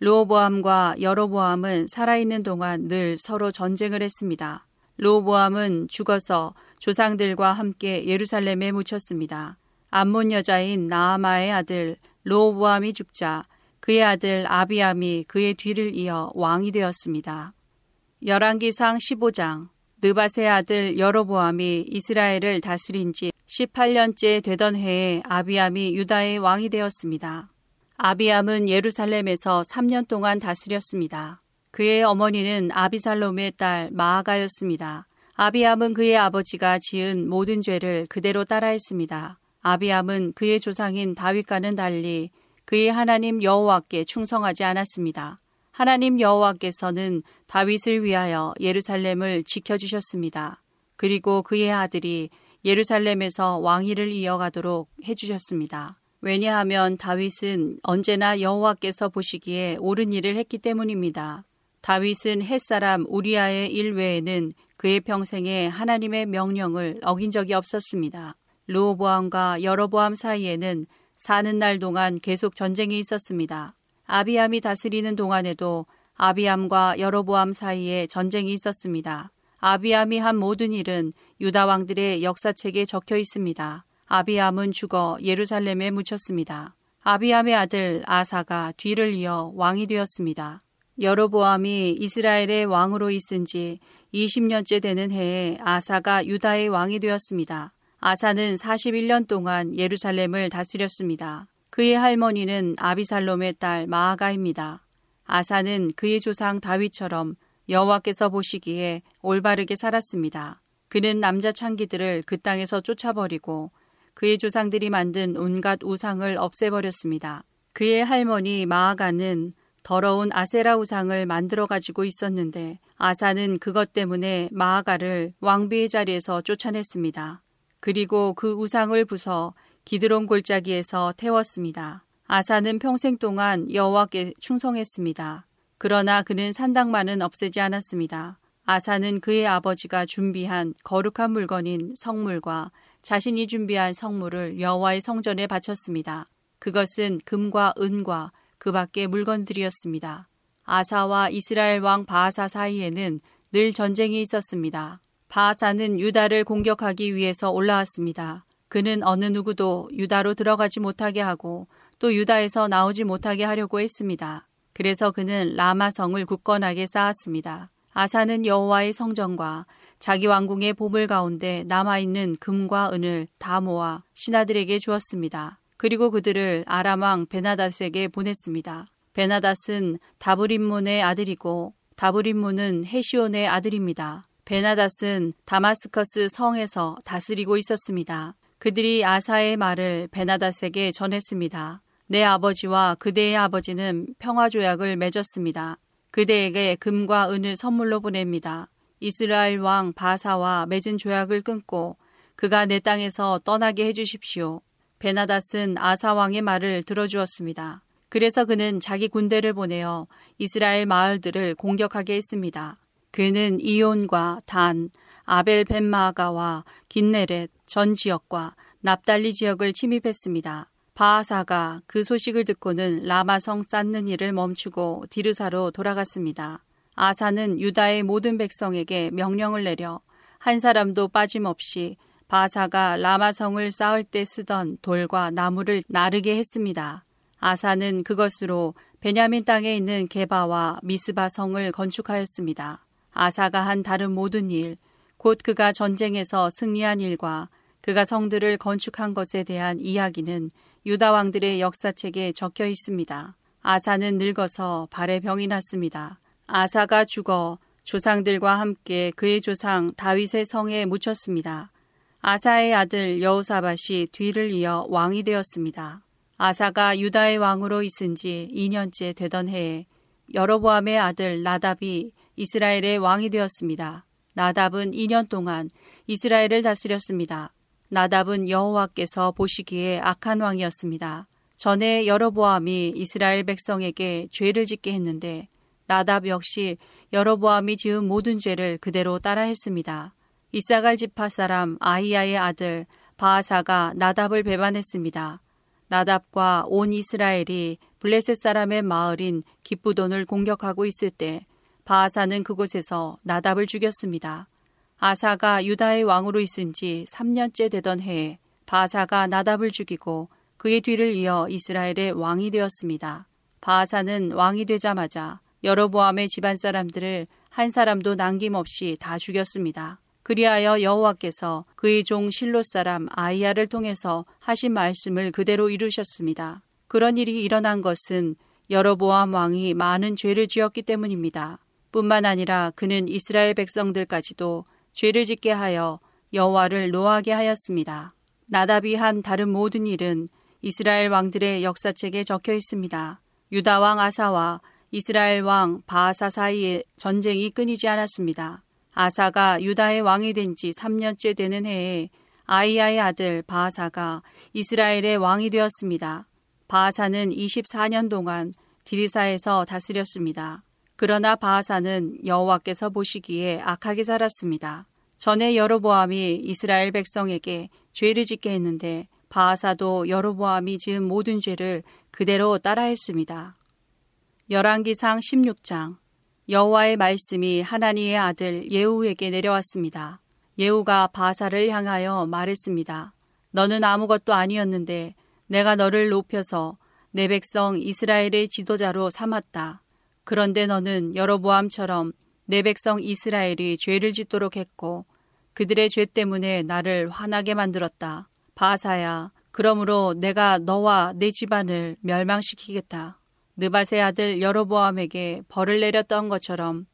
르호보암과 여로보암은 살아있는 동안 늘 서로 전쟁을 했습니다. 르호보암은 죽어서 조상들과 함께 예루살렘에 묻혔습니다. 암몬 여자인 나아마의 아들 르호보암이 죽자 그의 아들 아비암이 그의 뒤를 이어 왕이 되었습니다. 열왕기상 15장 느바세 아들 여로보암이 이스라엘을 다스린 지 18년째 되던 해에 아비암이 유다의 왕이 되었습니다. 아비암은 예루살렘에서 3년 동안 다스렸습니다. 그의 어머니는 아비살롬의 딸 마아가였습니다. 아비암은 그의 아버지가 지은 모든 죄를 그대로 따라했습니다. 아비암은 그의 조상인 다윗과는 달리 그의 하나님 여호와께 충성하지 않았습니다. 하나님 여호와께서는 다윗을 위하여 예루살렘을 지켜주셨습니다. 그리고 그의 아들이 예루살렘에서 왕위를 이어가도록 해주셨습니다. 왜냐하면 다윗은 언제나 여호와께서 보시기에 옳은 일을 했기 때문입니다. 다윗은 햇사람 우리아의 일 외에는 그의 평생에 하나님의 명령을 어긴 적이 없었습니다. 르호보암과 여로보암 사이에는 사는 날 동안 계속 전쟁이 있었습니다. 아비암이 다스리는 동안에도 아비암과 여로보암 사이에 전쟁이 있었습니다. 아비암이 한 모든 일은 유다 왕들의 역사책에 적혀 있습니다. 아비암은 죽어 예루살렘에 묻혔습니다. 아비암의 아들 아사가 뒤를 이어 왕이 되었습니다. 여로보암이 이스라엘의 왕으로 있은 지 20년째 되는 해에 아사가 유다의 왕이 되었습니다. 아사는 41년 동안 예루살렘을 다스렸습니다. 그의 할머니는 아비살롬의 딸 마아가입니다. 아사는 그의 조상 다윗처럼 여호와께서 보시기에 올바르게 살았습니다. 그는 남자 창기들을 그 땅에서 쫓아버리고 그의 조상들이 만든 온갖 우상을 없애버렸습니다. 그의 할머니 마아가는 더러운 아세라 우상을 만들어 가지고 있었는데 아사는 그것 때문에 마아가를 왕비의 자리에서 쫓아냈습니다. 그리고 그 우상을 부숴 기드론 골짜기에서 태웠습니다. 아사는 평생 동안 여호와께 충성했습니다. 그러나 그는 산당만은 없애지 않았습니다. 아사는 그의 아버지가 준비한 거룩한 물건인 성물과 자신이 준비한 성물을 여호와의 성전에 바쳤습니다. 그것은 금과 은과 그 밖의 물건들이었습니다. 아사와 이스라엘 왕 바하사 사이에는 늘 전쟁이 있었습니다. 바하사는 유다를 공격하기 위해서 올라왔습니다. 그는 어느 누구도 유다로 들어가지 못하게 하고 또 유다에서 나오지 못하게 하려고 했습니다. 그래서 그는 라마성을 굳건하게 쌓았습니다. 아사는 여호와의 성전과 자기 왕궁의 보물 가운데 남아있는 금과 은을 다 모아 신하들에게 주었습니다. 그리고 그들을 아람왕 베나닷에게 보냈습니다. 베나닷은 다브림문의 아들이고 다브림문은 헤시온의 아들입니다. 베나닷은 다마스커스 성에서 다스리고 있었습니다. 그들이 아사의 말을 베나닷에게 전했습니다. 내 아버지와 그대의 아버지는 평화 조약을 맺었습니다. 그대에게 금과 은을 선물로 보냅니다. 이스라엘 왕 바사와 맺은 조약을 끊고 그가 내 땅에서 떠나게 해주십시오. 베나닷은 아사 왕의 말을 들어주었습니다. 그래서 그는 자기 군대를 보내어 이스라엘 마을들을 공격하게 했습니다. 그는 이온과 단, 아벨 벤마가와 긴네렛 전 지역과 납달리 지역을 침입했습니다. 바하사가 그 소식을 듣고는 라마성 쌓는 일을 멈추고 디르사로 돌아갔습니다. 아사는 유다의 모든 백성에게 명령을 내려 한 사람도 빠짐없이 바사가 라마성을 쌓을 때 쓰던 돌과 나무를 나르게 했습니다. 아사는 그것으로 베냐민 땅에 있는 게바와 미스바 성을 건축하였습니다. 아사가 한 다른 모든 일, 곧 그가 전쟁에서 승리한 일과 그가 성들을 건축한 것에 대한 이야기는 유다 왕들의 역사책에 적혀 있습니다. 아사는 늙어서 발에 병이 났습니다. 아사가 죽어 조상들과 함께 그의 조상 다윗의 성에 묻혔습니다. 아사의 아들 여호사밭이 뒤를 이어 왕이 되었습니다. 아사가 유다의 왕으로 있은 지 2년째 되던 해에 여로보암의 아들 나답이 이스라엘의 왕이 되었습니다. 나답은 2년 동안 이스라엘을 다스렸습니다. 나답은 여호와께서 보시기에 악한 왕이었습니다. 전에 여러보암이 이스라엘 백성에게 죄를 짓게 했는데 나답 역시 여러보암이 지은 모든 죄를 그대로 따라했습니다. 이사갈 지파 사람 아이야의 아들 바하사가 나답을 배반했습니다. 나답과 온 이스라엘이 블레셋 사람의 마을인 기쁘돈을 공격하고 있을 때 바하사는 그곳에서 나답을 죽였습니다. 아사가 유다의 왕으로 있은 지 3년째 되던 해에 바하사가 나답을 죽이고 그의 뒤를 이어 이스라엘의 왕이 되었습니다. 바하사는 왕이 되자마자 여로보암의 집안 사람들을 한 사람도 남김없이 다 죽였습니다. 그리하여 여호와께서 그의 종 실로 사람 아이야를 통해서 하신 말씀을 그대로 이루셨습니다. 그런 일이 일어난 것은 여로보암 왕이 많은 죄를 지었기 때문입니다. 뿐만 아니라 그는 이스라엘 백성들까지도 죄를 짓게 하여 여호와를 노하게 하였습니다. 나답이 한 다른 모든 일은 이스라엘 왕들의 역사책에 적혀 있습니다. 유다 왕 아사와 이스라엘 왕 바하사 사이에 전쟁이 끊이지 않았습니다. 아사가 유다의 왕이 된 지 3년째 되는 해에 아이야의 아들 바하사가 이스라엘의 왕이 되었습니다. 바하사는 24년 동안 디리사에서 다스렸습니다. 그러나 바하사는 여호와께서 보시기에 악하게 살았습니다. 전에 여로보암이 이스라엘 백성에게 죄를 짓게 했는데 바하사도 여로보암이 지은 모든 죄를 그대로 따라했습니다. 열왕기상 16장 여호와의 말씀이 하나니의 아들 예후에게 내려왔습니다. 예후가 바사를 향하여 말했습니다. 너는 아무것도 아니었는데 내가 너를 높여서 내 백성 이스라엘의 지도자로 삼았다. 그런데 너는 여로보암처럼 내 백성 이스라엘이 죄를 짓도록 했고 그들의 죄 때문에 나를 화나게 만들었다. 바사야, 그러므로 내가 너와 내 집안을 멸망시키겠다. 느바세 아들 여로보암에게 벌을 내렸던 것처럼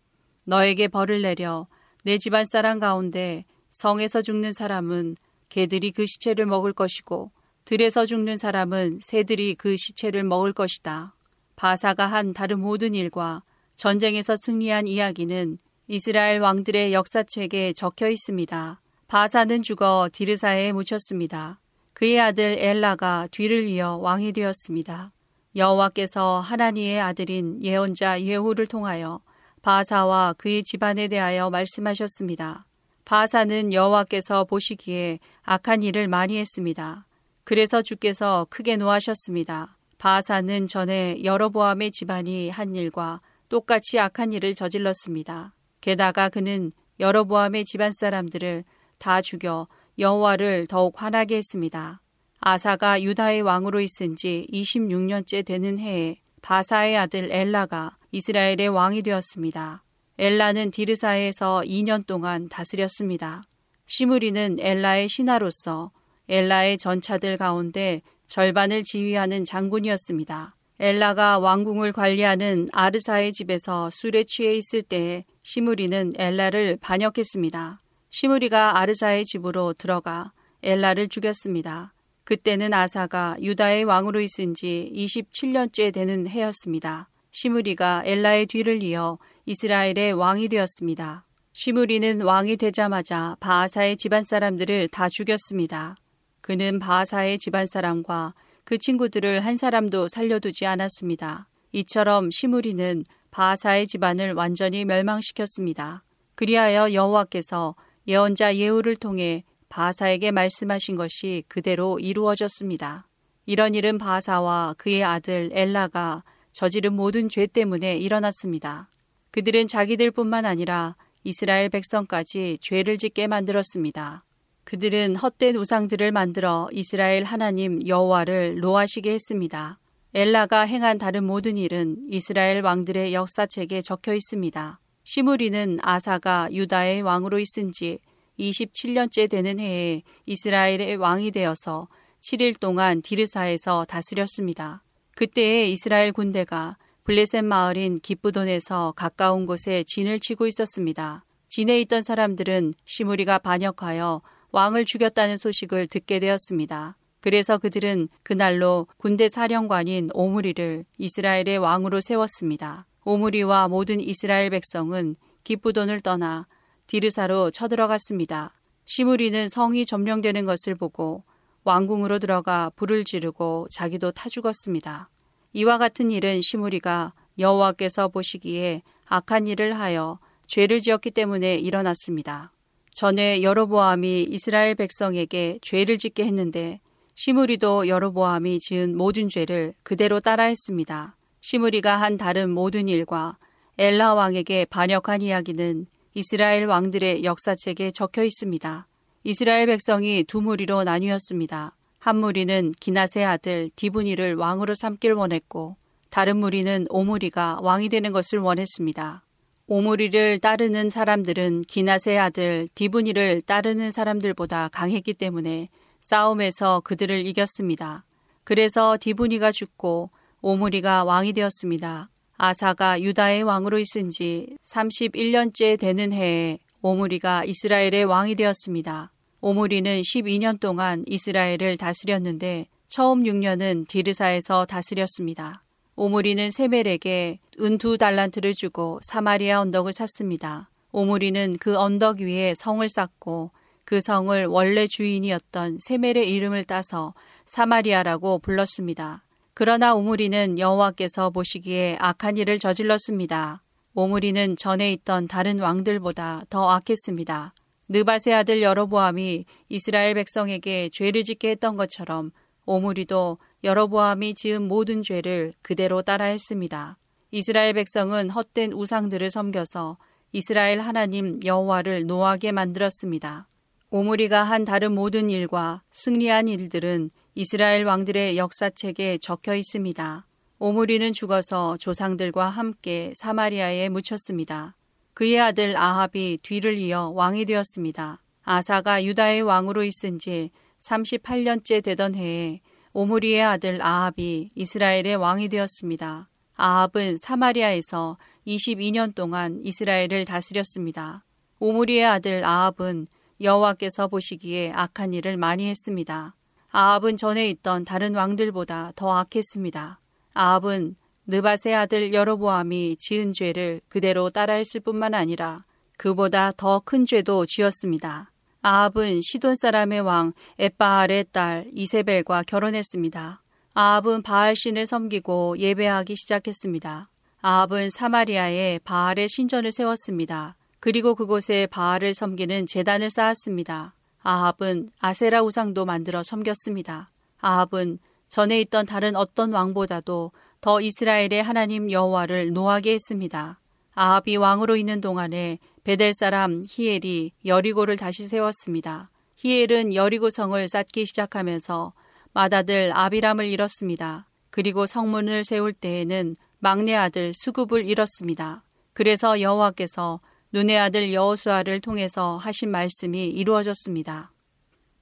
너에게 벌을 내려 내 집안 사람 가운데 성에서 죽는 사람은 개들이 그 시체를 먹을 것이고 들에서 죽는 사람은 새들이 그 시체를 먹을 것이다. 바사가 한 다른 모든 일과 전쟁에서 승리한 이야기는 이스라엘 왕들의 역사책에 적혀 있습니다. 바사는 죽어 디르사에 묻혔습니다. 그의 아들 엘라가 뒤를 이어 왕이 되었습니다. 여호와께서 하나니의 아들인 예언자 예후를 통하여 바사와 그의 집안에 대하여 말씀하셨습니다. 바사는 여호와께서 보시기에 악한 일을 많이 했습니다. 그래서 주께서 크게 노하셨습니다. 바사는 전에 여러보암의 집안이 한 일과 똑같이 악한 일을 저질렀습니다. 게다가 그는 여러보암의 집안 사람들을 다 죽여 여호와를 더욱 화나게 했습니다. 아사가 유다의 왕으로 있은 지 26년째 되는 해에 바사의 아들 엘라가 이스라엘의 왕이 되었습니다. 엘라는 디르사에서 2년 동안 다스렸습니다. 시무리는 엘라의 신하로서 엘라의 전차들 가운데 절반을 지휘하는 장군이었습니다. 엘라가 왕궁을 관리하는 아르사의 집에서 술에 취해 있을 때에 시무리는 엘라를 반역했습니다. 시무리가 아르사의 집으로 들어가 엘라를 죽였습니다. 그때는 아사가 유다의 왕으로 있은 지 27년째 되는 해였습니다. 시무리가 엘라의 뒤를 이어 이스라엘의 왕이 되었습니다. 시무리는 왕이 되자마자 바하사의 집안 사람들을 다 죽였습니다. 그는 바하사의 집안 사람과 그 친구들을 한 사람도 살려두지 않았습니다. 이처럼 시무리는 바하사의 집안을 완전히 멸망시켰습니다. 그리하여 여호와께서 예언자 예후를 통해 바사에게 말씀하신 것이 그대로 이루어졌습니다. 이런 일은 바사와 그의 아들 엘라가 저지른 모든 죄 때문에 일어났습니다. 그들은 자기들 뿐만 아니라 이스라엘 백성까지 죄를 짓게 만들었습니다. 그들은 헛된 우상들을 만들어 이스라엘 하나님 여호와를 노하시게 했습니다. 엘라가 행한 다른 모든 일은 이스라엘 왕들의 역사책에 적혀 있습니다. 시무리는 아사가 유다의 왕으로 있은 지 27년째 되는 해에 이스라엘의 왕이 되어서 7일 동안 디르사에서 다스렸습니다. 그때에 이스라엘 군대가 블레셋 마을인 기쁘돈에서 가까운 곳에 진을 치고 있었습니다. 진에 있던 사람들은 시무리가 반역하여 왕을 죽였다는 소식을 듣게 되었습니다. 그래서 그들은 그날로 군대 사령관인 오므리를 이스라엘의 왕으로 세웠습니다. 오므리와 모든 이스라엘 백성은 기쁘돈을 떠나 디르사로 쳐들어갔습니다. 시무리는 성이 점령되는 것을 보고 왕궁으로 들어가 불을 지르고 자기도 타 죽었습니다. 이와 같은 일은 시무리가 여호와께서 보시기에 악한 일을 하여 죄를 지었기 때문에 일어났습니다. 전에 여로보암이 이스라엘 백성에게 죄를 짓게 했는데 시므리도 여로보암이 지은 모든 죄를 그대로 따라했습니다. 시므리가 한 다른 모든 일과 엘라 왕에게 반역한 이야기는 이스라엘 왕들의 역사책에 적혀 있습니다. 이스라엘 백성이 두 무리로 나뉘었습니다. 한 무리는 기나세 아들 디브니를 왕으로 삼길 원했고 다른 무리는 오무리가 왕이 되는 것을 원했습니다. 오무리를 따르는 사람들은 기나세 아들 디브니를 따르는 사람들보다 강했기 때문에 싸움에서 그들을 이겼습니다. 그래서 디브니가 죽고 오무리가 왕이 되었습니다. 아사가 유다의 왕으로 있은 지 31년째 되는 해에 오무리가 이스라엘의 왕이 되었습니다. 오므리는 12년 동안 이스라엘을 다스렸는데 처음 6년은 디르사에서 다스렸습니다. 오므리는 세멜에게 은 두 달란트를 주고 사마리아 언덕을 샀습니다. 오므리는 그 언덕 위에 성을 쌓고 그 성을 원래 주인이었던 세멜의 이름을 따서 사마리아라고 불렀습니다. 그러나 오므리는 여호와께서 보시기에 악한 일을 저질렀습니다. 오므리는 전에 있던 다른 왕들보다 더 악했습니다. 느바세 아들 여로보암이 이스라엘 백성에게 죄를 짓게 했던 것처럼 오므리도 여로보암이 지은 모든 죄를 그대로 따라했습니다. 이스라엘 백성은 헛된 우상들을 섬겨서 이스라엘 하나님 여호와를 노하게 만들었습니다. 오므리가 한 다른 모든 일과 승리한 일들은 이스라엘 왕들의 역사책에 적혀 있습니다. 오므리는 죽어서 조상들과 함께 사마리아에 묻혔습니다. 그의 아들 아합이 뒤를 이어 왕이 되었습니다. 아사가 유다의 왕으로 있은 지 38년째 되던 해에 오므리의 아들 아합이 이스라엘의 왕이 되었습니다. 아합은 사마리아에서 22년 동안 이스라엘을 다스렸습니다. 오므리의 아들 아합은 여호와께서 보시기에 악한 일을 많이 했습니다. 아합은 전에 있던 다른 왕들보다 더 악했습니다. 아합은 느바세 아들 여로보암이 지은 죄를 그대로 따라했을 뿐만 아니라 그보다 더 큰 죄도 지었습니다. 아합은 시돈 사람의 왕 에바알의 딸 이세벨과 결혼했습니다. 아합은 바알 신을 섬기고 예배하기 시작했습니다. 아합은 사마리아에 바알의 신전을 세웠습니다. 그리고 그곳에 바알을 섬기는 재단을 쌓았습니다. 아합은 아세라 우상도 만들어 섬겼습니다. 아합은 전에 있던 다른 어떤 왕보다도 더 이스라엘의 하나님 여호와를 노하게 했습니다. 아합이 왕으로 있는 동안에 베델 사람 히엘이 여리고를 다시 세웠습니다. 히엘은 여리고 성을 쌓기 시작하면서 맏아들 아비람을 잃었습니다. 그리고 성문을 세울 때에는 막내 아들 수굽을 잃었습니다. 그래서 여호와께서 눈의 아들 여호수아를 통해서 하신 말씀이 이루어졌습니다.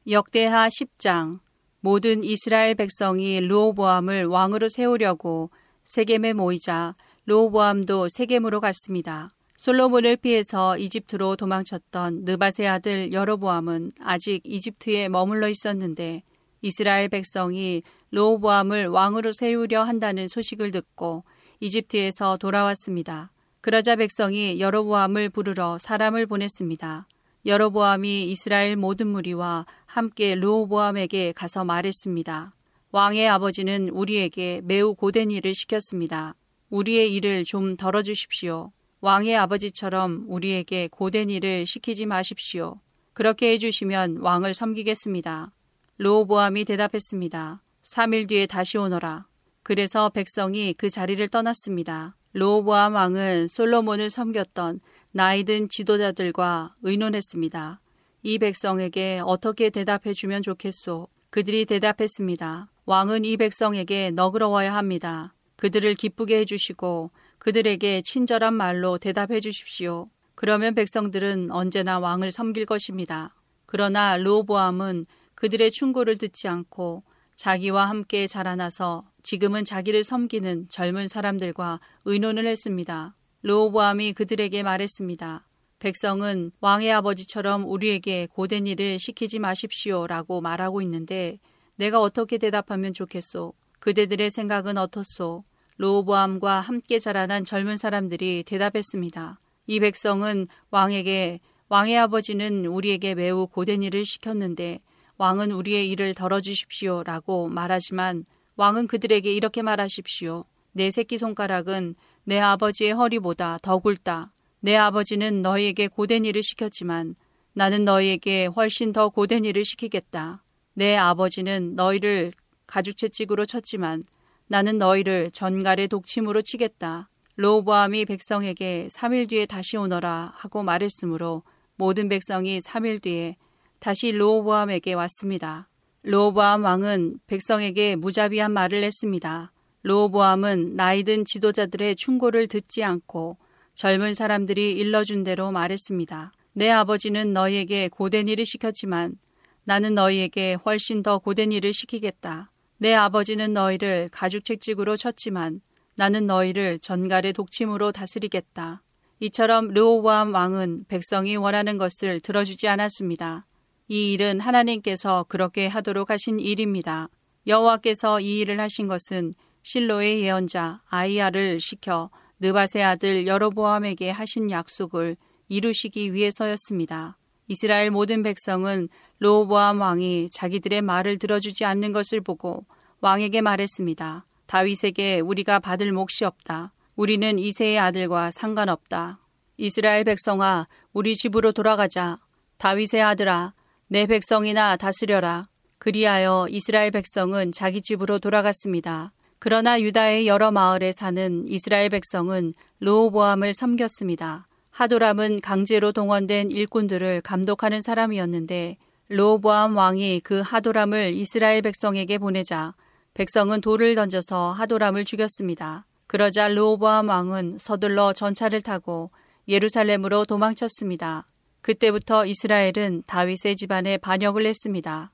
역대하 10장 모든 이스라엘 백성이 르오보암을 왕으로 세우려고 세겜에 모이자 르오보암도 세겜으로 갔습니다. 솔로몬을 피해서 이집트로 도망쳤던 느바세 아들 여로보암은 아직 이집트에 머물러 있었는데 이스라엘 백성이 르오보암을 왕으로 세우려 한다는 소식을 듣고 이집트에서 돌아왔습니다. 그러자 백성이 여로보암을 부르러 사람을 보냈습니다. 여로보암이 이스라엘 모든 무리와 함께 르오보암에게 가서 말했습니다. 왕의 아버지는 우리에게 매우 고된 일을 시켰습니다. 우리의 일을 좀 덜어주십시오. 왕의 아버지처럼 우리에게 고된 일을 시키지 마십시오. 그렇게 해주시면 왕을 섬기겠습니다. 르오보암이 대답했습니다. 3일 뒤에 다시 오너라. 그래서 백성이 그 자리를 떠났습니다. 르오보암 왕은 솔로몬을 섬겼던 나이든 지도자들과 의논했습니다. 이 백성에게 어떻게 대답해 주면 좋겠소? 그들이 대답했습니다. 왕은 이 백성에게 너그러워야 합니다. 그들을 기쁘게 해주시고 그들에게 친절한 말로 대답해 주십시오. 그러면 백성들은 언제나 왕을 섬길 것입니다. 그러나 르오보암은 그들의 충고를 듣지 않고 자기와 함께 자라나서 지금은 자기를 섬기는 젊은 사람들과 의논을 했습니다. 르오보암이 그들에게 말했습니다. 백성은 왕의 아버지처럼 우리에게 고된 일을 시키지 마십시오 라고 말하고 있는데 내가 어떻게 대답하면 좋겠소? 그대들의 생각은 어떻소? 르오보암과 함께 자라난 젊은 사람들이 대답했습니다. 이 백성은 왕에게 왕의 아버지는 우리에게 매우 고된 일을 시켰는데 왕은 우리의 일을 덜어주십시오 라고 말하지만 왕은 그들에게 이렇게 말하십시오. 내 새끼 손가락은 내 아버지의 허리보다 더 굵다. 내 아버지는 너희에게 고된 일을 시켰지만 나는 너희에게 훨씬 더 고된 일을 시키겠다. 내 아버지는 너희를 가죽채찍으로 쳤지만 나는 너희를 전갈의 독침으로 치겠다. 로보암이 백성에게 3일 뒤에 다시 오너라 하고 말했으므로 모든 백성이 3일 뒤에 다시 로보암에게 왔습니다. 로보암 왕은 백성에게 무자비한 말을 했습니다. 로보암은 나이든 지도자들의 충고를 듣지 않고 젊은 사람들이 일러준 대로 말했습니다. 내 아버지는 너희에게 고된 일을 시켰지만 나는 너희에게 훨씬 더 고된 일을 시키겠다. 내 아버지는 너희를 가죽책찍으로 쳤지만 나는 너희를 전갈의 독침으로 다스리겠다. 이처럼 르오보암 왕은 백성이 원하는 것을 들어주지 않았습니다. 이 일은 하나님께서 그렇게 하도록 하신 일입니다. 여호와께서 이 일을 하신 것은 실로의 예언자 아이야를 시켜 느바세 아들 여로보암에게 하신 약속을 이루시기 위해서였습니다. 이스라엘 모든 백성은 로보암 왕이 자기들의 말을 들어주지 않는 것을 보고 왕에게 말했습니다. 다윗에게 우리가 받을 몫이 없다. 우리는 이세의 아들과 상관없다. 이스라엘 백성아, 우리 집으로 돌아가자. 다윗의 아들아, 내 백성이나 다스려라. 그리하여 이스라엘 백성은 자기 집으로 돌아갔습니다. 그러나 유다의 여러 마을에 사는 이스라엘 백성은 르호보암을 섬겼습니다. 하도람은 강제로 동원된 일꾼들을 감독하는 사람이었는데 르호보암 왕이 그 하도람을 이스라엘 백성에게 보내자 백성은 돌을 던져서 하도람을 죽였습니다. 그러자 르호보암 왕은 서둘러 전차를 타고 예루살렘으로 도망쳤습니다. 그때부터 이스라엘은 다윗의 집안에 반역을 했습니다.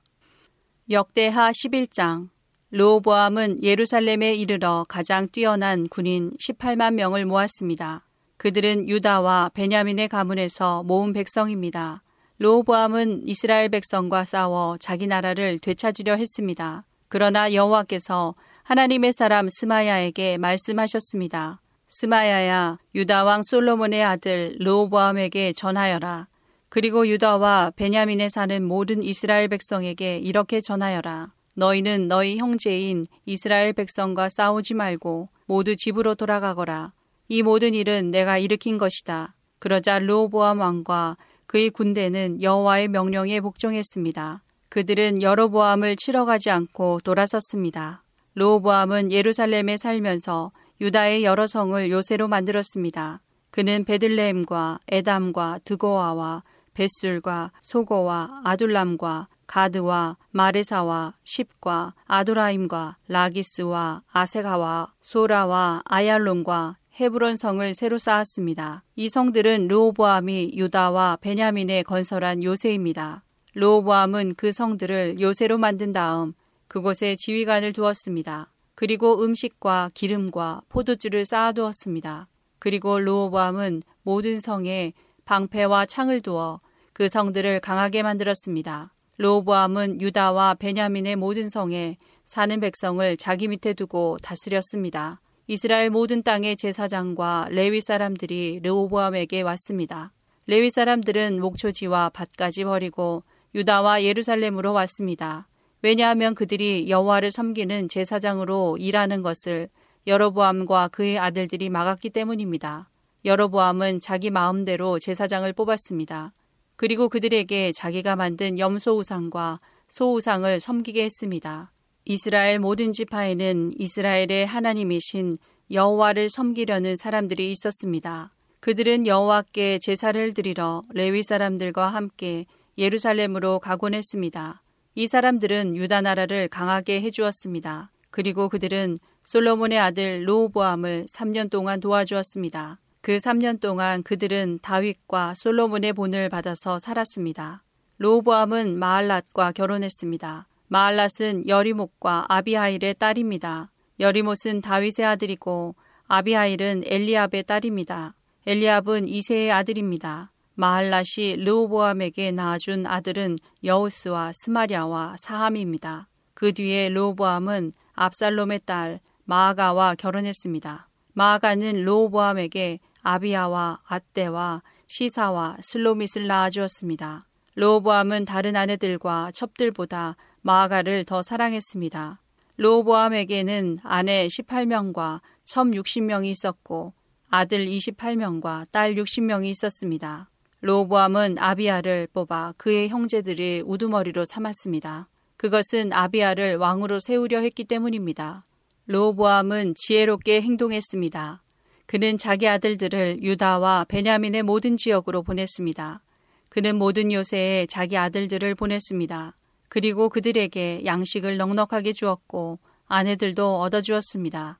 역대하 11장 르호보암은 예루살렘에 이르러 가장 뛰어난 군인 18만 명을 모았습니다. 그들은 유다와 베냐민의 가문에서 모은 백성입니다. 르호보암은 이스라엘 백성과 싸워 자기 나라를 되찾으려 했습니다. 그러나 여호와께서 하나님의 사람 스마야에게 말씀하셨습니다. 스마야야 유다 왕 솔로몬의 아들 르호보암에게 전하여라. 그리고 유다와 베냐민에 사는 모든 이스라엘 백성에게 이렇게 전하여라. 너희는 너희 형제인 이스라엘 백성과 싸우지 말고 모두 집으로 돌아가거라. 이 모든 일은 내가 일으킨 것이다. 그러자 르호보암 왕과 그의 군대는 여호와의 명령에 복종했습니다. 그들은 여로보암을 치러 가지 않고 돌아섰습니다. 르호보암은 예루살렘에 살면서 유다의 여러 성을 요새로 만들었습니다. 그는 베들레헴과 에담과 드고아와 벳술과 소고와 아둘람과 가드와 마레사와 십과 아도라임과 라기스와 아세가와 소라와 아얄론과 헤브론 성을 새로 쌓았습니다. 이 성들은 르호보암이 유다와 베냐민에 건설한 요새입니다. 르호보암은 그 성들을 요새로 만든 다음 그곳에 지휘관을 두었습니다. 그리고 음식과 기름과 포도주를 쌓아두었습니다. 그리고 르호보암은 모든 성에 방패와 창을 두어 그 성들을 강하게 만들었습니다. 로보암은 유다와 베냐민의 모든 성에 사는 백성을 자기 밑에 두고 다스렸습니다. 이스라엘 모든 땅의 제사장과 레위 사람들이 르호보암에게 왔습니다. 레위 사람들은 목초지와 밭까지 버리고 유다와 예루살렘으로 왔습니다. 왜냐하면 그들이 여호와를 섬기는 제사장으로 일하는 것을 여로보암과 그의 아들들이 막았기 때문입니다. 여로보암은 자기 마음대로 제사장을 뽑았습니다. 그리고 그들에게 자기가 만든 염소 우상과 소 우상을 섬기게 했습니다. 이스라엘 모든 지파에는 이스라엘의 하나님이신 여호와를 섬기려는 사람들이 있었습니다. 그들은 여호와께 제사를 드리러 레위 사람들과 함께 예루살렘으로 가곤 했습니다. 이 사람들은 유다 나라를 강하게 해 주었습니다. 그리고 그들은 솔로몬의 아들 로보암을 3년 동안 도와주었습니다. 그 3년 동안 그들은 다윗과 솔로몬의 본을 받아서 살았습니다. 로보암은 마알랏과 결혼했습니다. 마알랏은 여리목과 아비하일의 딸입니다. 여리못은 다윗의 아들이고 아비하일은 엘리압의 딸입니다. 엘리압은 이세의 아들입니다. 마할랏이 르호보암에게 낳아준 아들은 여우스와 스마랴와 사함입니다. 그 뒤에 르호보암은 압살롬의 딸 마아가와 결혼했습니다. 마아가는 르호보암에게 아비아와 아떼와 시사와 슬로밋을 낳아주었습니다. 로보암은 다른 아내들과 첩들보다 마아가를 더 사랑했습니다. 로보암에게는 아내 18명과 첩 60명이 있었고 아들 28명과 딸 60명이 있었습니다. 로보암은 아비아를 뽑아 그의 형제들이 우두머리로 삼았습니다. 그것은 아비아를 왕으로 세우려 했기 때문입니다. 로보암은 지혜롭게 행동했습니다. 그는 자기 아들들을 유다와 베냐민의 모든 지역으로 보냈습니다. 그는 모든 요새에 자기 아들들을 보냈습니다. 그리고 그들에게 양식을 넉넉하게 주었고 아내들도 얻어 주었습니다.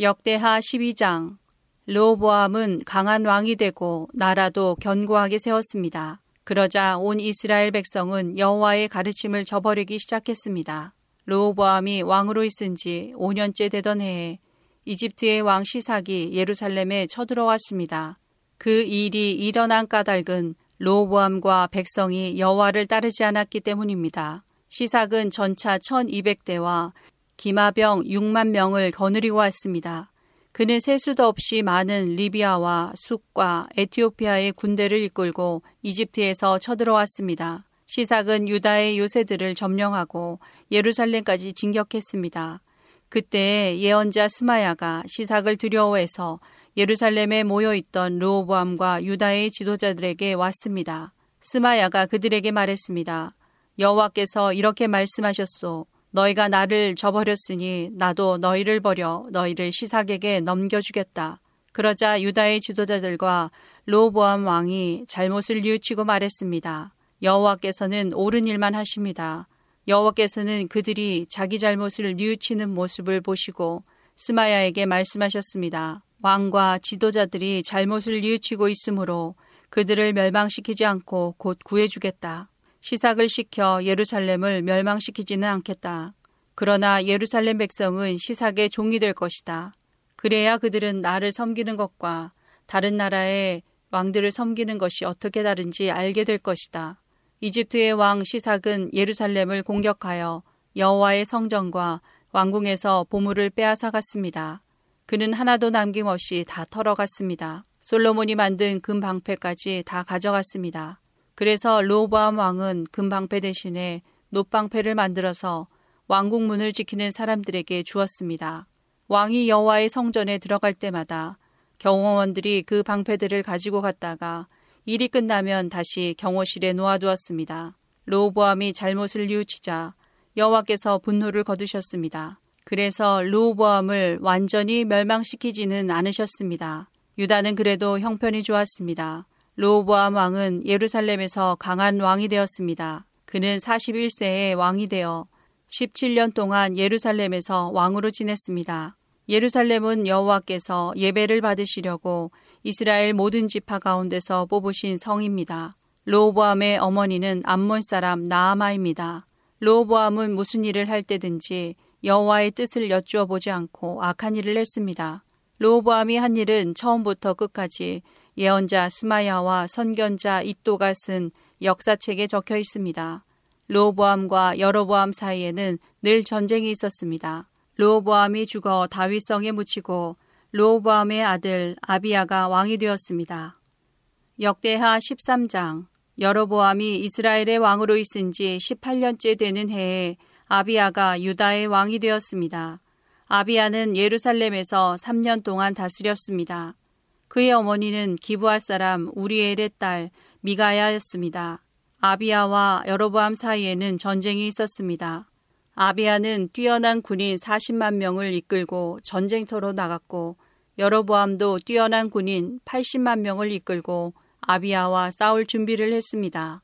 역대하 12장 로보암은 강한 왕이 되고 나라도 견고하게 세웠습니다. 그러자 온 이스라엘 백성은 여호와의 가르침을 저버리기 시작했습니다. 로보암이 왕으로 있은 지 5년째 되던 해에 이집트의 왕 시삭이 예루살렘에 쳐들어왔습니다. 그 일이 일어난 까닭은 로보암과 백성이 여호와를 따르지 않았기 때문입니다. 시삭은 전차 1200대와 기마병 6만 명을 거느리고 왔습니다. 그는 세수도 없이 많은 리비아와 숲과 에티오피아의 군대를 이끌고 이집트에서 쳐들어왔습니다. 시삭은 유다의 요새들을 점령하고 예루살렘까지 진격했습니다. 그때 예언자 스마야가 시삭을 두려워해서 예루살렘에 모여 있던 르호보암과 유다의 지도자들에게 왔습니다. 스마야가 그들에게 말했습니다. 여호와께서 이렇게 말씀하셨소. 너희가 나를 저버렸으니 나도 너희를 버려 너희를 시삭에게 넘겨주겠다. 그러자 유다의 지도자들과 로보암 왕이 잘못을 뉘우치고 말했습니다. 여호와께서는 옳은 일만 하십니다. 여호와께서는 그들이 자기 잘못을 뉘우치는 모습을 보시고 스마야에게 말씀하셨습니다. 왕과 지도자들이 잘못을 뉘우치고 있으므로 그들을 멸망시키지 않고 곧 구해주겠다. 시삭을 시켜 예루살렘을 멸망시키지는 않겠다. 그러나 예루살렘 백성은 시삭의 종이 될 것이다. 그래야 그들은 나를 섬기는 것과 다른 나라의 왕들을 섬기는 것이 어떻게 다른지 알게 될 것이다. 이집트의 왕 시삭은 예루살렘을 공격하여 여호와의 성전과 왕궁에서 보물을 빼앗아 갔습니다. 그는 하나도 남김없이 다 털어갔습니다. 솔로몬이 만든 금 방패까지 다 가져갔습니다. 그래서 로보암 왕은 금방패 대신에 노방패를 만들어서 왕국 문을 지키는 사람들에게 주었습니다. 왕이 여호와의 성전에 들어갈 때마다 경호원들이 그 방패들을 가지고 갔다가 일이 끝나면 다시 경호실에 놓아두었습니다. 로보암이 잘못을 뉘우치자 여호와께서 분노를 거두셨습니다. 그래서 로보암을 완전히 멸망시키지는 않으셨습니다. 유다는 그래도 형편이 좋았습니다. 로보암 왕은 예루살렘에서 강한 왕이 되었습니다. 그는 41세에 왕이 되어 17년 동안 예루살렘에서 왕으로 지냈습니다. 예루살렘은 여호와께서 예배를 받으시려고 이스라엘 모든 지파 가운데서 뽑으신 성입니다. 로보암의 어머니는 암몬 사람 나아마입니다. 로보암은 무슨 일을 할 때든지 여호와의 뜻을 여쭈어 보지 않고 악한 일을 했습니다. 로보암이 한 일은 처음부터 끝까지 예언자 스마야와 선견자 이또가 쓴 역사책에 적혀 있습니다. 로보암과 여로보암 사이에는 늘 전쟁이 있었습니다. 로보암이 죽어 다윗성에 묻히고 로보암의 아들 아비야가 왕이 되었습니다. 역대하 13장 여로보암이 이스라엘의 왕으로 있은 지 18년째 되는 해에 아비야가 유다의 왕이 되었습니다. 아비야는 예루살렘에서 3년 동안 다스렸습니다. 그의 어머니는 기부할 사람 우리엘의 딸 미가야였습니다. 아비아와 여로보암 사이에는 전쟁이 있었습니다. 아비아는 뛰어난 군인 40만 명을 이끌고 전쟁터로 나갔고 여로보암도 뛰어난 군인 80만 명을 이끌고 아비아와 싸울 준비를 했습니다.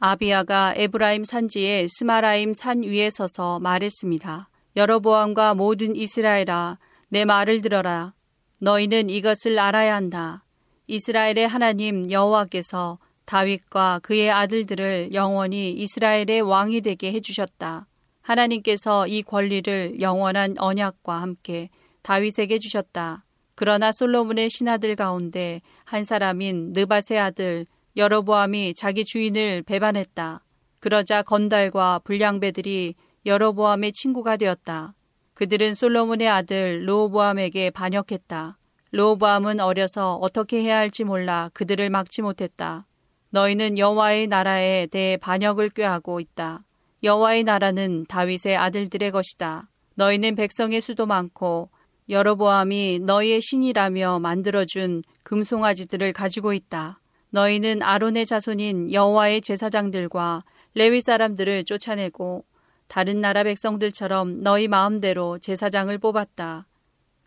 아비아가 에브라임 산지의 스마라임 산 위에 서서 말했습니다. 여로보암과 모든 이스라엘아 내 말을 들어라. 너희는 이것을 알아야 한다. 이스라엘의 하나님 여호와께서 다윗과 그의 아들들을 영원히 이스라엘의 왕이 되게 해주셨다. 하나님께서 이 권리를 영원한 언약과 함께 다윗에게 주셨다. 그러나 솔로몬의 신하들 가운데 한 사람인 느바세 아들 여로보암이 자기 주인을 배반했다. 그러자 건달과 불량배들이 여로보암의 친구가 되었다. 그들은 솔로몬의 아들 로보암에게 반역했다. 로보암은 어려서 어떻게 해야 할지 몰라 그들을 막지 못했다. 너희는 여호와의 나라에 대해 반역을 꾀하고 있다. 여호와의 나라는 다윗의 아들들의 것이다. 너희는 백성의 수도 많고 여로보암이 너희의 신이라며 만들어준 금송아지들을 가지고 있다. 너희는 아론의 자손인 여호와의 제사장들과 레위 사람들을 쫓아내고 다른 나라 백성들처럼 너희 마음대로 제사장을 뽑았다.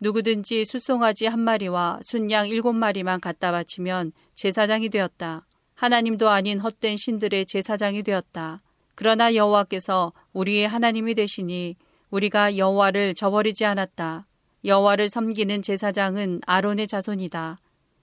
누구든지 수송아지 한 마리와 순양 일곱 마리만 갖다 바치면 제사장이 되었다. 하나님도 아닌 헛된 신들의 제사장이 되었다. 그러나 여호와께서 우리의 하나님이 되시니 우리가 여호와를 저버리지 않았다. 여호와를 섬기는 제사장은 아론의 자손이다.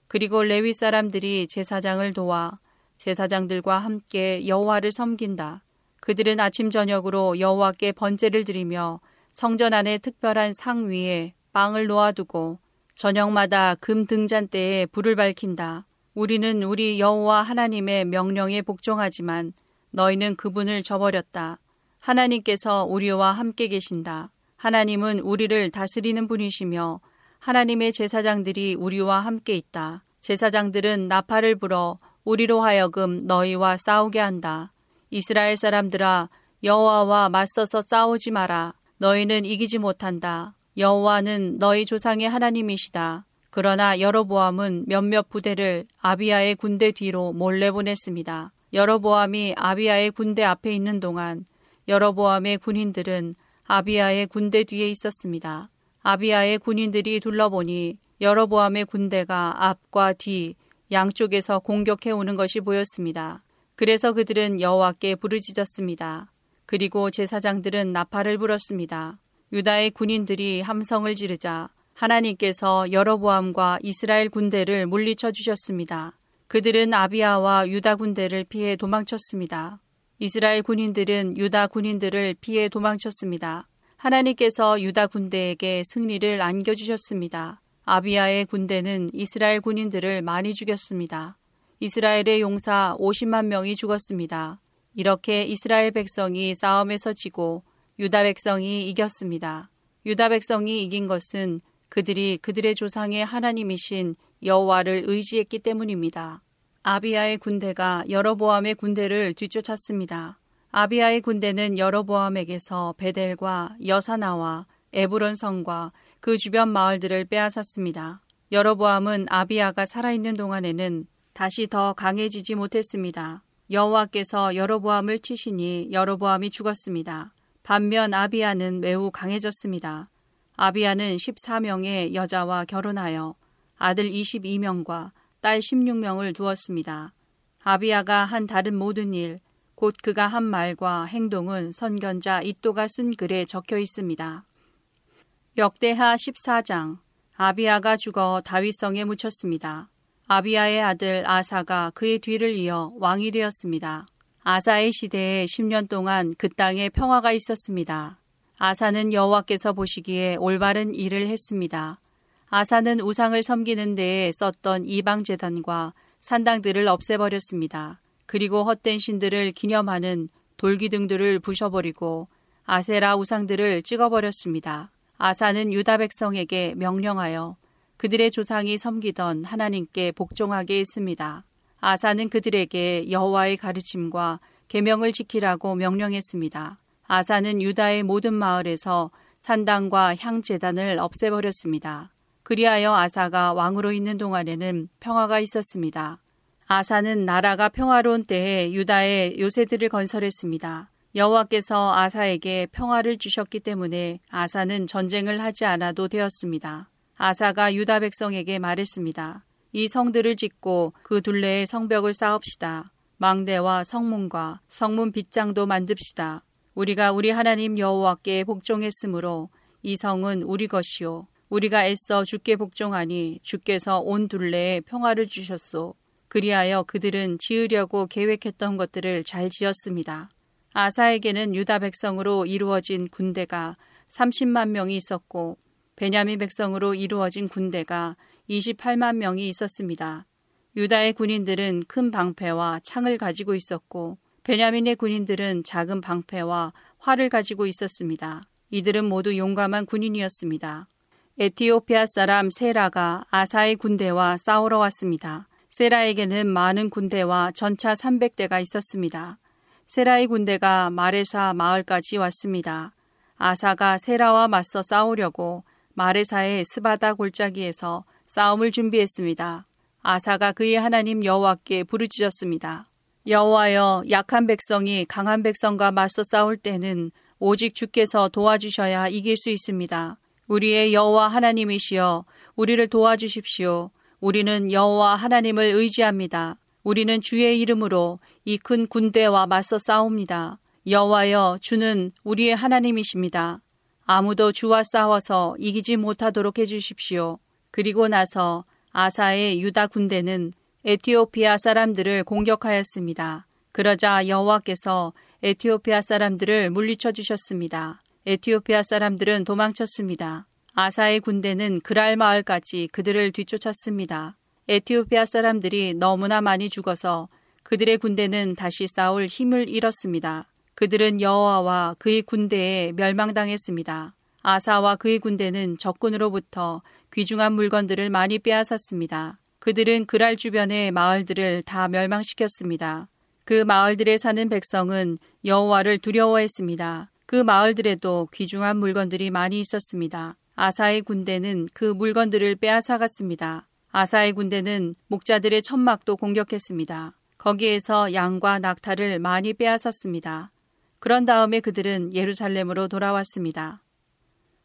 그리고 레위 사람들이 제사장을 도와 제사장들과 함께 여호와를 섬긴다. 그들은 아침 저녁으로 여호와께 번제를 드리며 성전 안에 특별한 상 위에 빵을 놓아두고 저녁마다 금 등잔대에 불을 밝힌다. 우리는 우리 여호와 하나님의 명령에 복종하지만 너희는 그분을 저버렸다. 하나님께서 우리와 함께 계신다. 하나님은 우리를 다스리는 분이시며 하나님의 제사장들이 우리와 함께 있다. 제사장들은 나팔을 불어 우리로 하여금 너희와 싸우게 한다. 이스라엘 사람들아 여호와와 맞서서 싸우지 마라. 너희는 이기지 못한다. 여호와는 너희 조상의 하나님이시다. 그러나 여로보암은 몇몇 부대를 아비야의 군대 뒤로 몰래 보냈습니다. 여로보암이 아비야의 군대 앞에 있는 동안 여로보암의 군인들은 아비야의 군대 뒤에 있었습니다. 아비야의 군인들이 둘러보니 여로보암의 군대가 앞과 뒤 양쪽에서 공격해 오는 것이 보였습니다. 그래서 그들은 여호와께 부르짖었습니다. 그리고 제사장들은 나팔을 불었습니다. 유다의 군인들이 함성을 지르자 하나님께서 여로보암과 이스라엘 군대를 물리쳐 주셨습니다. 그들은 아비아와 유다 군대를 피해 도망쳤습니다. 이스라엘 군인들은 유다 군인들을 피해 도망쳤습니다. 하나님께서 유다 군대에게 승리를 안겨주셨습니다. 아비아의 군대는 이스라엘 군인들을 많이 죽였습니다. 이스라엘의 용사 50만 명이 죽었습니다. 이렇게 이스라엘 백성이 싸움에서 지고 유다 백성이 이겼습니다. 유다 백성이 이긴 것은 그들이 그들의 조상의 하나님이신 여호와를 의지했기 때문입니다. 아비아의 군대가 여러보암의 군대를 뒤쫓았습니다. 아비아의 군대는 여러보암에게서 베델과 여사나와 에브론 성과 그 주변 마을들을 빼앗았습니다. 여러보암은 아비아가 살아있는 동안에는 다시 더 강해지지 못했습니다. 여호와께서 여러보암을 치시니 여러보암이 죽었습니다. 반면 아비아는 매우 강해졌습니다. 아비아는 14명의 여자와 결혼하여 아들 22명과 딸 16명을 두었습니다. 아비아가 한 다른 모든 일, 곧 그가 한 말과 행동은 선견자 이또가 쓴 글에 적혀 있습니다. 역대하 14장 아비아가 죽어 다윗성에 묻혔습니다. 아비아의 아들 아사가 그의 뒤를 이어 왕이 되었습니다. 아사의 시대에 10년 동안 그 땅에 평화가 있었습니다. 아사는 여호와께서 보시기에 올바른 일을 했습니다. 아사는 우상을 섬기는 데에 썼던 이방 재단과 산당들을 없애버렸습니다. 그리고 헛된 신들을 기념하는 돌기둥들을 부셔버리고 아세라 우상들을 찍어버렸습니다. 아사는 유다 백성에게 명령하여 그들의 조상이 섬기던 하나님께 복종하게 했습니다. 아사는 그들에게 여호와의 가르침과 계명을 지키라고 명령했습니다. 아사는 유다의 모든 마을에서 산당과 향재단을 없애버렸습니다. 그리하여 아사가 왕으로 있는 동안에는 평화가 있었습니다. 아사는 나라가 평화로운 때에 유다에 요새들을 건설했습니다. 여호와께서 아사에게 평화를 주셨기 때문에 아사는 전쟁을 하지 않아도 되었습니다. 아사가 유다 백성에게 말했습니다. 이 성들을 짓고 그 둘레에 성벽을 쌓읍시다. 망대와 성문과 성문 빗장도 만듭시다. 우리가 우리 하나님 여호와께 복종했으므로 이 성은 우리 것이요 우리가 애써 주께 복종하니 주께서 온 둘레에 평화를 주셨소. 그리하여 그들은 지으려고 계획했던 것들을 잘 지었습니다. 아사에게는 유다 백성으로 이루어진 군대가 30만 명이 있었고 베냐민 백성으로 이루어진 군대가 28만 명이 있었습니다. 유다의 군인들은 큰 방패와 창을 가지고 있었고 베냐민의 군인들은 작은 방패와 활을 가지고 있었습니다. 이들은 모두 용감한 군인이었습니다. 에티오피아 사람 세라가 아사의 군대와 싸우러 왔습니다. 세라에게는 많은 군대와 전차 300대가 있었습니다. 세라의 군대가 마레사 마을까지 왔습니다. 아사가 세라와 맞서 싸우려고 마레사의 스바다 골짜기에서 싸움을 준비했습니다. 아사가 그의 하나님 여호와께 부르짖었습니다. 여호와여 약한 백성이 강한 백성과 맞서 싸울 때는 오직 주께서 도와주셔야 이길 수 있습니다. 우리의 여호와 하나님이시여 우리를 도와주십시오. 우리는 여호와 하나님을 의지합니다. 우리는 주의 이름으로 이 큰 군대와 맞서 싸웁니다. 여호와여 주는 우리의 하나님이십니다. 아무도 주와 싸워서 이기지 못하도록 해 주십시오. 그리고 나서 아사의 유다 군대는 에티오피아 사람들을 공격하였습니다. 그러자 여호와께서 에티오피아 사람들을 물리쳐 주셨습니다. 에티오피아 사람들은 도망쳤습니다. 아사의 군대는 그랄 마을까지 그들을 뒤쫓았습니다. 에티오피아 사람들이 너무나 많이 죽어서 그들의 군대는 다시 싸울 힘을 잃었습니다. 그들은 여호와와 그의 군대에 멸망당했습니다. 아사와 그의 군대는 적군으로부터 귀중한 물건들을 많이 빼앗았습니다. 그들은 그랄 주변의 마을들을 다 멸망시켰습니다. 그 마을들에 사는 백성은 여호와를 두려워했습니다. 그 마을들에도 귀중한 물건들이 많이 있었습니다. 아사의 군대는 그 물건들을 빼앗아 갔습니다. 아사의 군대는 목자들의 천막도 공격했습니다. 거기에서 양과 낙타를 많이 빼앗았습니다. 그런 다음에 그들은 예루살렘으로 돌아왔습니다.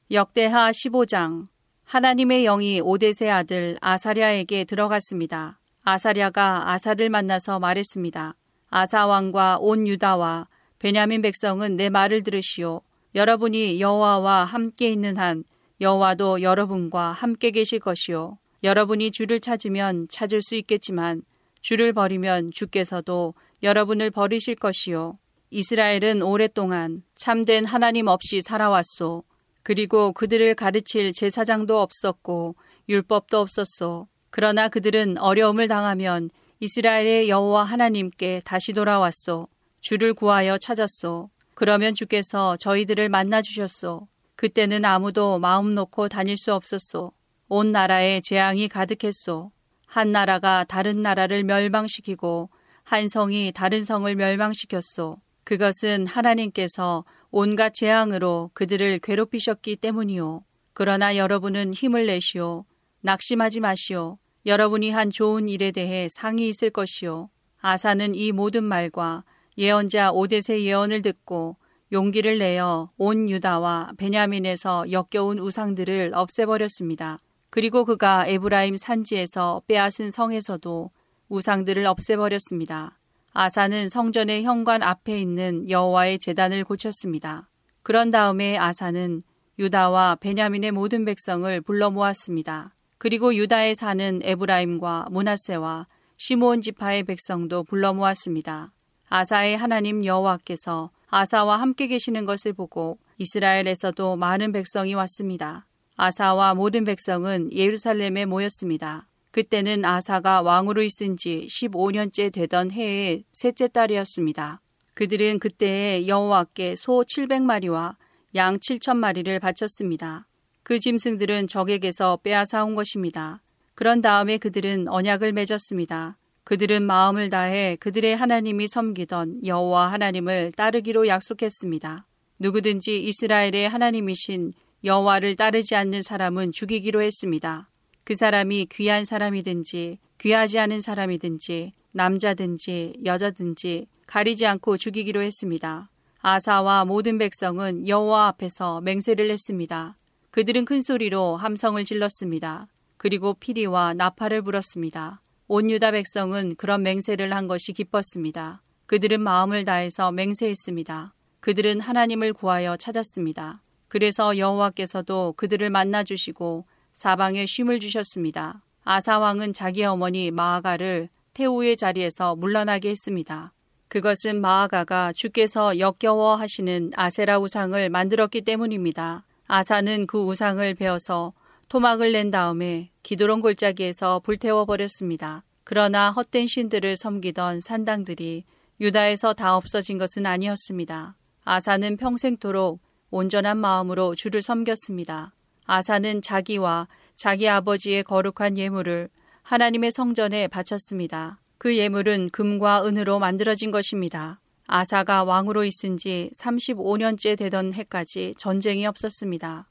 역대하 15장 하나님의 영이 오데세 아들 아사랴에게 들어갔습니다. 아사랴가 아사를 만나서 말했습니다. 아사 왕과 온 유다와 베냐민 백성은 내 말을 들으시오. 여러분이 여호와와 함께 있는 한 여호와도 여러분과 함께 계실 것이요. 여러분이 주를 찾으면 찾을 수 있겠지만 주를 버리면 주께서도 여러분을 버리실 것이요. 이스라엘은 오랫동안 참된 하나님 없이 살아왔소. 그리고 그들을 가르칠 제사장도 없었고 율법도 없었소. 그러나 그들은 어려움을 당하면 이스라엘의 여호와 하나님께 다시 돌아왔소. 주를 구하여 찾았소. 그러면 주께서 저희들을 만나 주셨소. 그때는 아무도 마음 놓고 다닐 수 없었소. 온 나라에 재앙이 가득했소. 한 나라가 다른 나라를 멸망시키고 한 성이 다른 성을 멸망시켰소. 그것은 하나님께서 온갖 재앙으로 그들을 괴롭히셨기 때문이요. 그러나 여러분은 힘을 내시오. 낙심하지 마시오. 여러분이 한 좋은 일에 대해 상이 있을 것이요. 아사는 이 모든 말과 예언자 오데세 예언을 듣고 용기를 내어 온 유다와 베냐민에서 역겨운 우상들을 없애버렸습니다. 그리고 그가 에브라임 산지에서 빼앗은 성에서도 우상들을 없애버렸습니다. 아사는 성전의 현관 앞에 있는 여호와의 제단을 고쳤습니다. 그런 다음에 아사는 유다와 베냐민의 모든 백성을 불러 모았습니다. 그리고 유다에 사는 에브라임과 문하세와 시므온 지파의 백성도 불러 모았습니다. 아사의 하나님 여호와께서 아사와 함께 계시는 것을 보고 이스라엘에서도 많은 백성이 왔습니다. 아사와 모든 백성은 예루살렘에 모였습니다. 그때는 아사가 왕으로 있은 지 15년째 되던 해의 셋째 달이었습니다. 그들은 그때에 여호와께 소 700마리와 양 7천마리를 바쳤습니다. 그 짐승들은 적에게서 빼앗아 온 것입니다. 그런 다음에 그들은 언약을 맺었습니다. 그들은 마음을 다해 그들의 하나님이 섬기던 여호와 하나님을 따르기로 약속했습니다. 누구든지 이스라엘의 하나님이신 여호와를 따르지 않는 사람은 죽이기로 했습니다. 그 사람이 귀한 사람이든지 귀하지 않은 사람이든지 남자든지 여자든지 가리지 않고 죽이기로 했습니다. 아사와 모든 백성은 여호와 앞에서 맹세를 했습니다. 그들은 큰 소리로 함성을 질렀습니다. 그리고 피리와 나팔을 불었습니다. 온 유다 백성은 그런 맹세를 한 것이 기뻤습니다. 그들은 마음을 다해서 맹세했습니다. 그들은 하나님을 구하여 찾았습니다. 그래서 여호와께서도 그들을 만나 주시고 사방에 쉼을 주셨습니다. 아사 왕은 자기 어머니 마아가를 태우의 자리에서 물러나게 했습니다. 그것은 마아가가 주께서 역겨워 하시는 아세라 우상을 만들었기 때문입니다. 아사는 그 우상을 베어서 토막을 낸 다음에 기도론 골짜기에서 불태워 버렸습니다. 그러나 헛된 신들을 섬기던 산당들이 유다에서 다 없어진 것은 아니었습니다. 아사는 평생토록 온전한 마음으로 주를 섬겼습니다. 아사는 자기와 자기 아버지의 거룩한 예물을 하나님의 성전에 바쳤습니다. 그 예물은 금과 은으로 만들어진 것입니다. 아사가 왕으로 있은 지 35년째 되던 해까지 전쟁이 없었습니다.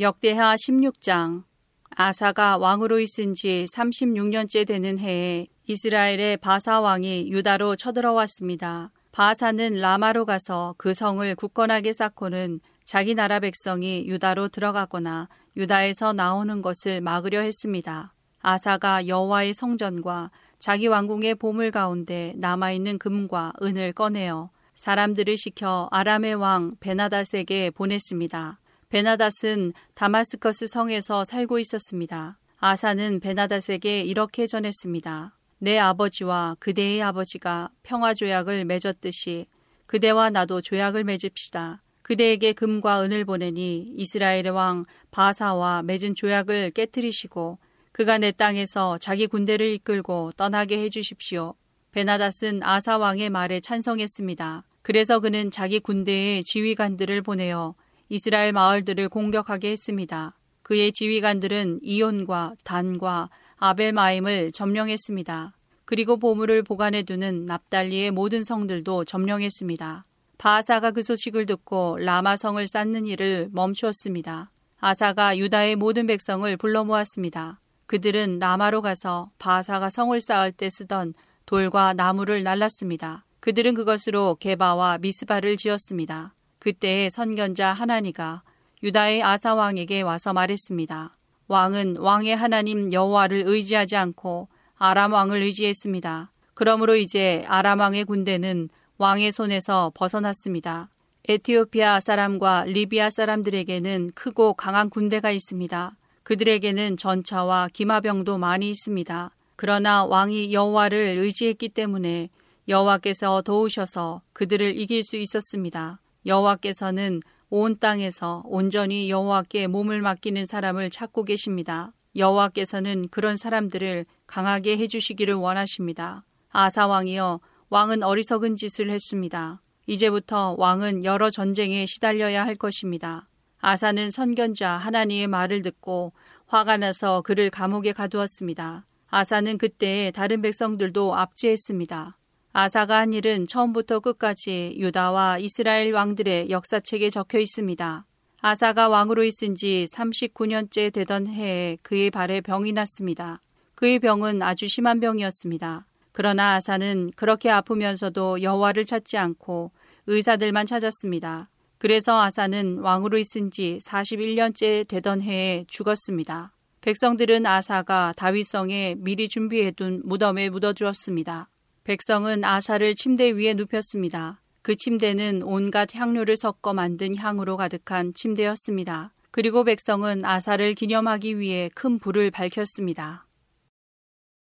역대하 16장 아사가 왕으로 있은 지 36년째 되는 해에 이스라엘의 바사 왕이 유다로 쳐들어왔습니다. 바사는 라마로 가서 그 성을 굳건하게 쌓고는 자기 나라 백성이 유다로 들어가거나 유다에서 나오는 것을 막으려 했습니다. 아사가 여호와의 성전과 자기 왕궁의 보물 가운데 남아 있는 금과 은을 꺼내어 사람들을 시켜 아람의 왕 베나닷에게 보냈습니다. 베나닷은 다마스커스 성에서 살고 있었습니다. 아사는 베나닷에게 이렇게 전했습니다. 내 아버지와 그대의 아버지가 평화 조약을 맺었듯이 그대와 나도 조약을 맺읍시다. 그대에게 금과 은을 보내니 이스라엘의 왕 바사와 맺은 조약을 깨뜨리시고 그가 내 땅에서 자기 군대를 이끌고 떠나게 해주십시오. 베나닷은 아사 왕의 말에 찬성했습니다. 그래서 그는 자기 군대의 지휘관들을 보내어 이스라엘 마을들을 공격하게 했습니다. 그의 지휘관들은 이온과 단과 아벨마임을 점령했습니다. 그리고 보물을 보관해 두는 납달리의 모든 성들도 점령했습니다. 바사가 그 소식을 듣고 라마성을 쌓는 일을 멈추었습니다. 아사가 유다의 모든 백성을 불러 모았습니다. 그들은 라마로 가서 바사가 성을 쌓을 때 쓰던 돌과 나무를 날랐습니다. 그들은 그것으로 게바와 미스바를 지었습니다. 그때의 선견자 하나니가 유다의 아사 왕에게 와서 말했습니다. 왕은 왕의 하나님 여호와를 의지하지 않고 아람 왕을 의지했습니다. 그러므로 이제 아람 왕의 군대는 왕의 손에서 벗어났습니다. 에티오피아 사람과 리비아 사람들에게는 크고 강한 군대가 있습니다. 그들에게는 전차와 기마병도 많이 있습니다. 그러나 왕이 여호와를 의지했기 때문에 여호와께서 도우셔서 그들을 이길 수 있었습니다. 여호와께서는 온 땅에서 온전히 여호와께 몸을 맡기는 사람을 찾고 계십니다. 여호와께서는 그런 사람들을 강하게 해주시기를 원하십니다. 아사 왕이여 왕은 어리석은 짓을 했습니다. 이제부터 왕은 여러 전쟁에 시달려야 할 것입니다. 아사는 선견자 하나님의 말을 듣고 화가 나서 그를 감옥에 가두었습니다. 아사는 그때 다른 백성들도 압제했습니다. 아사가 한 일은 처음부터 끝까지 유다와 이스라엘 왕들의 역사책에 적혀 있습니다. 아사가 왕으로 있은 지 39년째 되던 해에 그의 발에 병이 났습니다. 그의 병은 아주 심한 병이었습니다. 그러나 아사는 그렇게 아프면서도 여호와를 찾지 않고 의사들만 찾았습니다. 그래서 아사는 왕으로 있은 지 41년째 되던 해에 죽었습니다. 백성들은 아사가 다윗성에 미리 준비해둔 무덤에 묻어주었습니다. 백성은 아사를 침대 위에 눕혔습니다. 그 침대는 온갖 향료를 섞어 만든 향으로 가득한 침대였습니다. 그리고 백성은 아사를 기념하기 위해 큰 불을 밝혔습니다.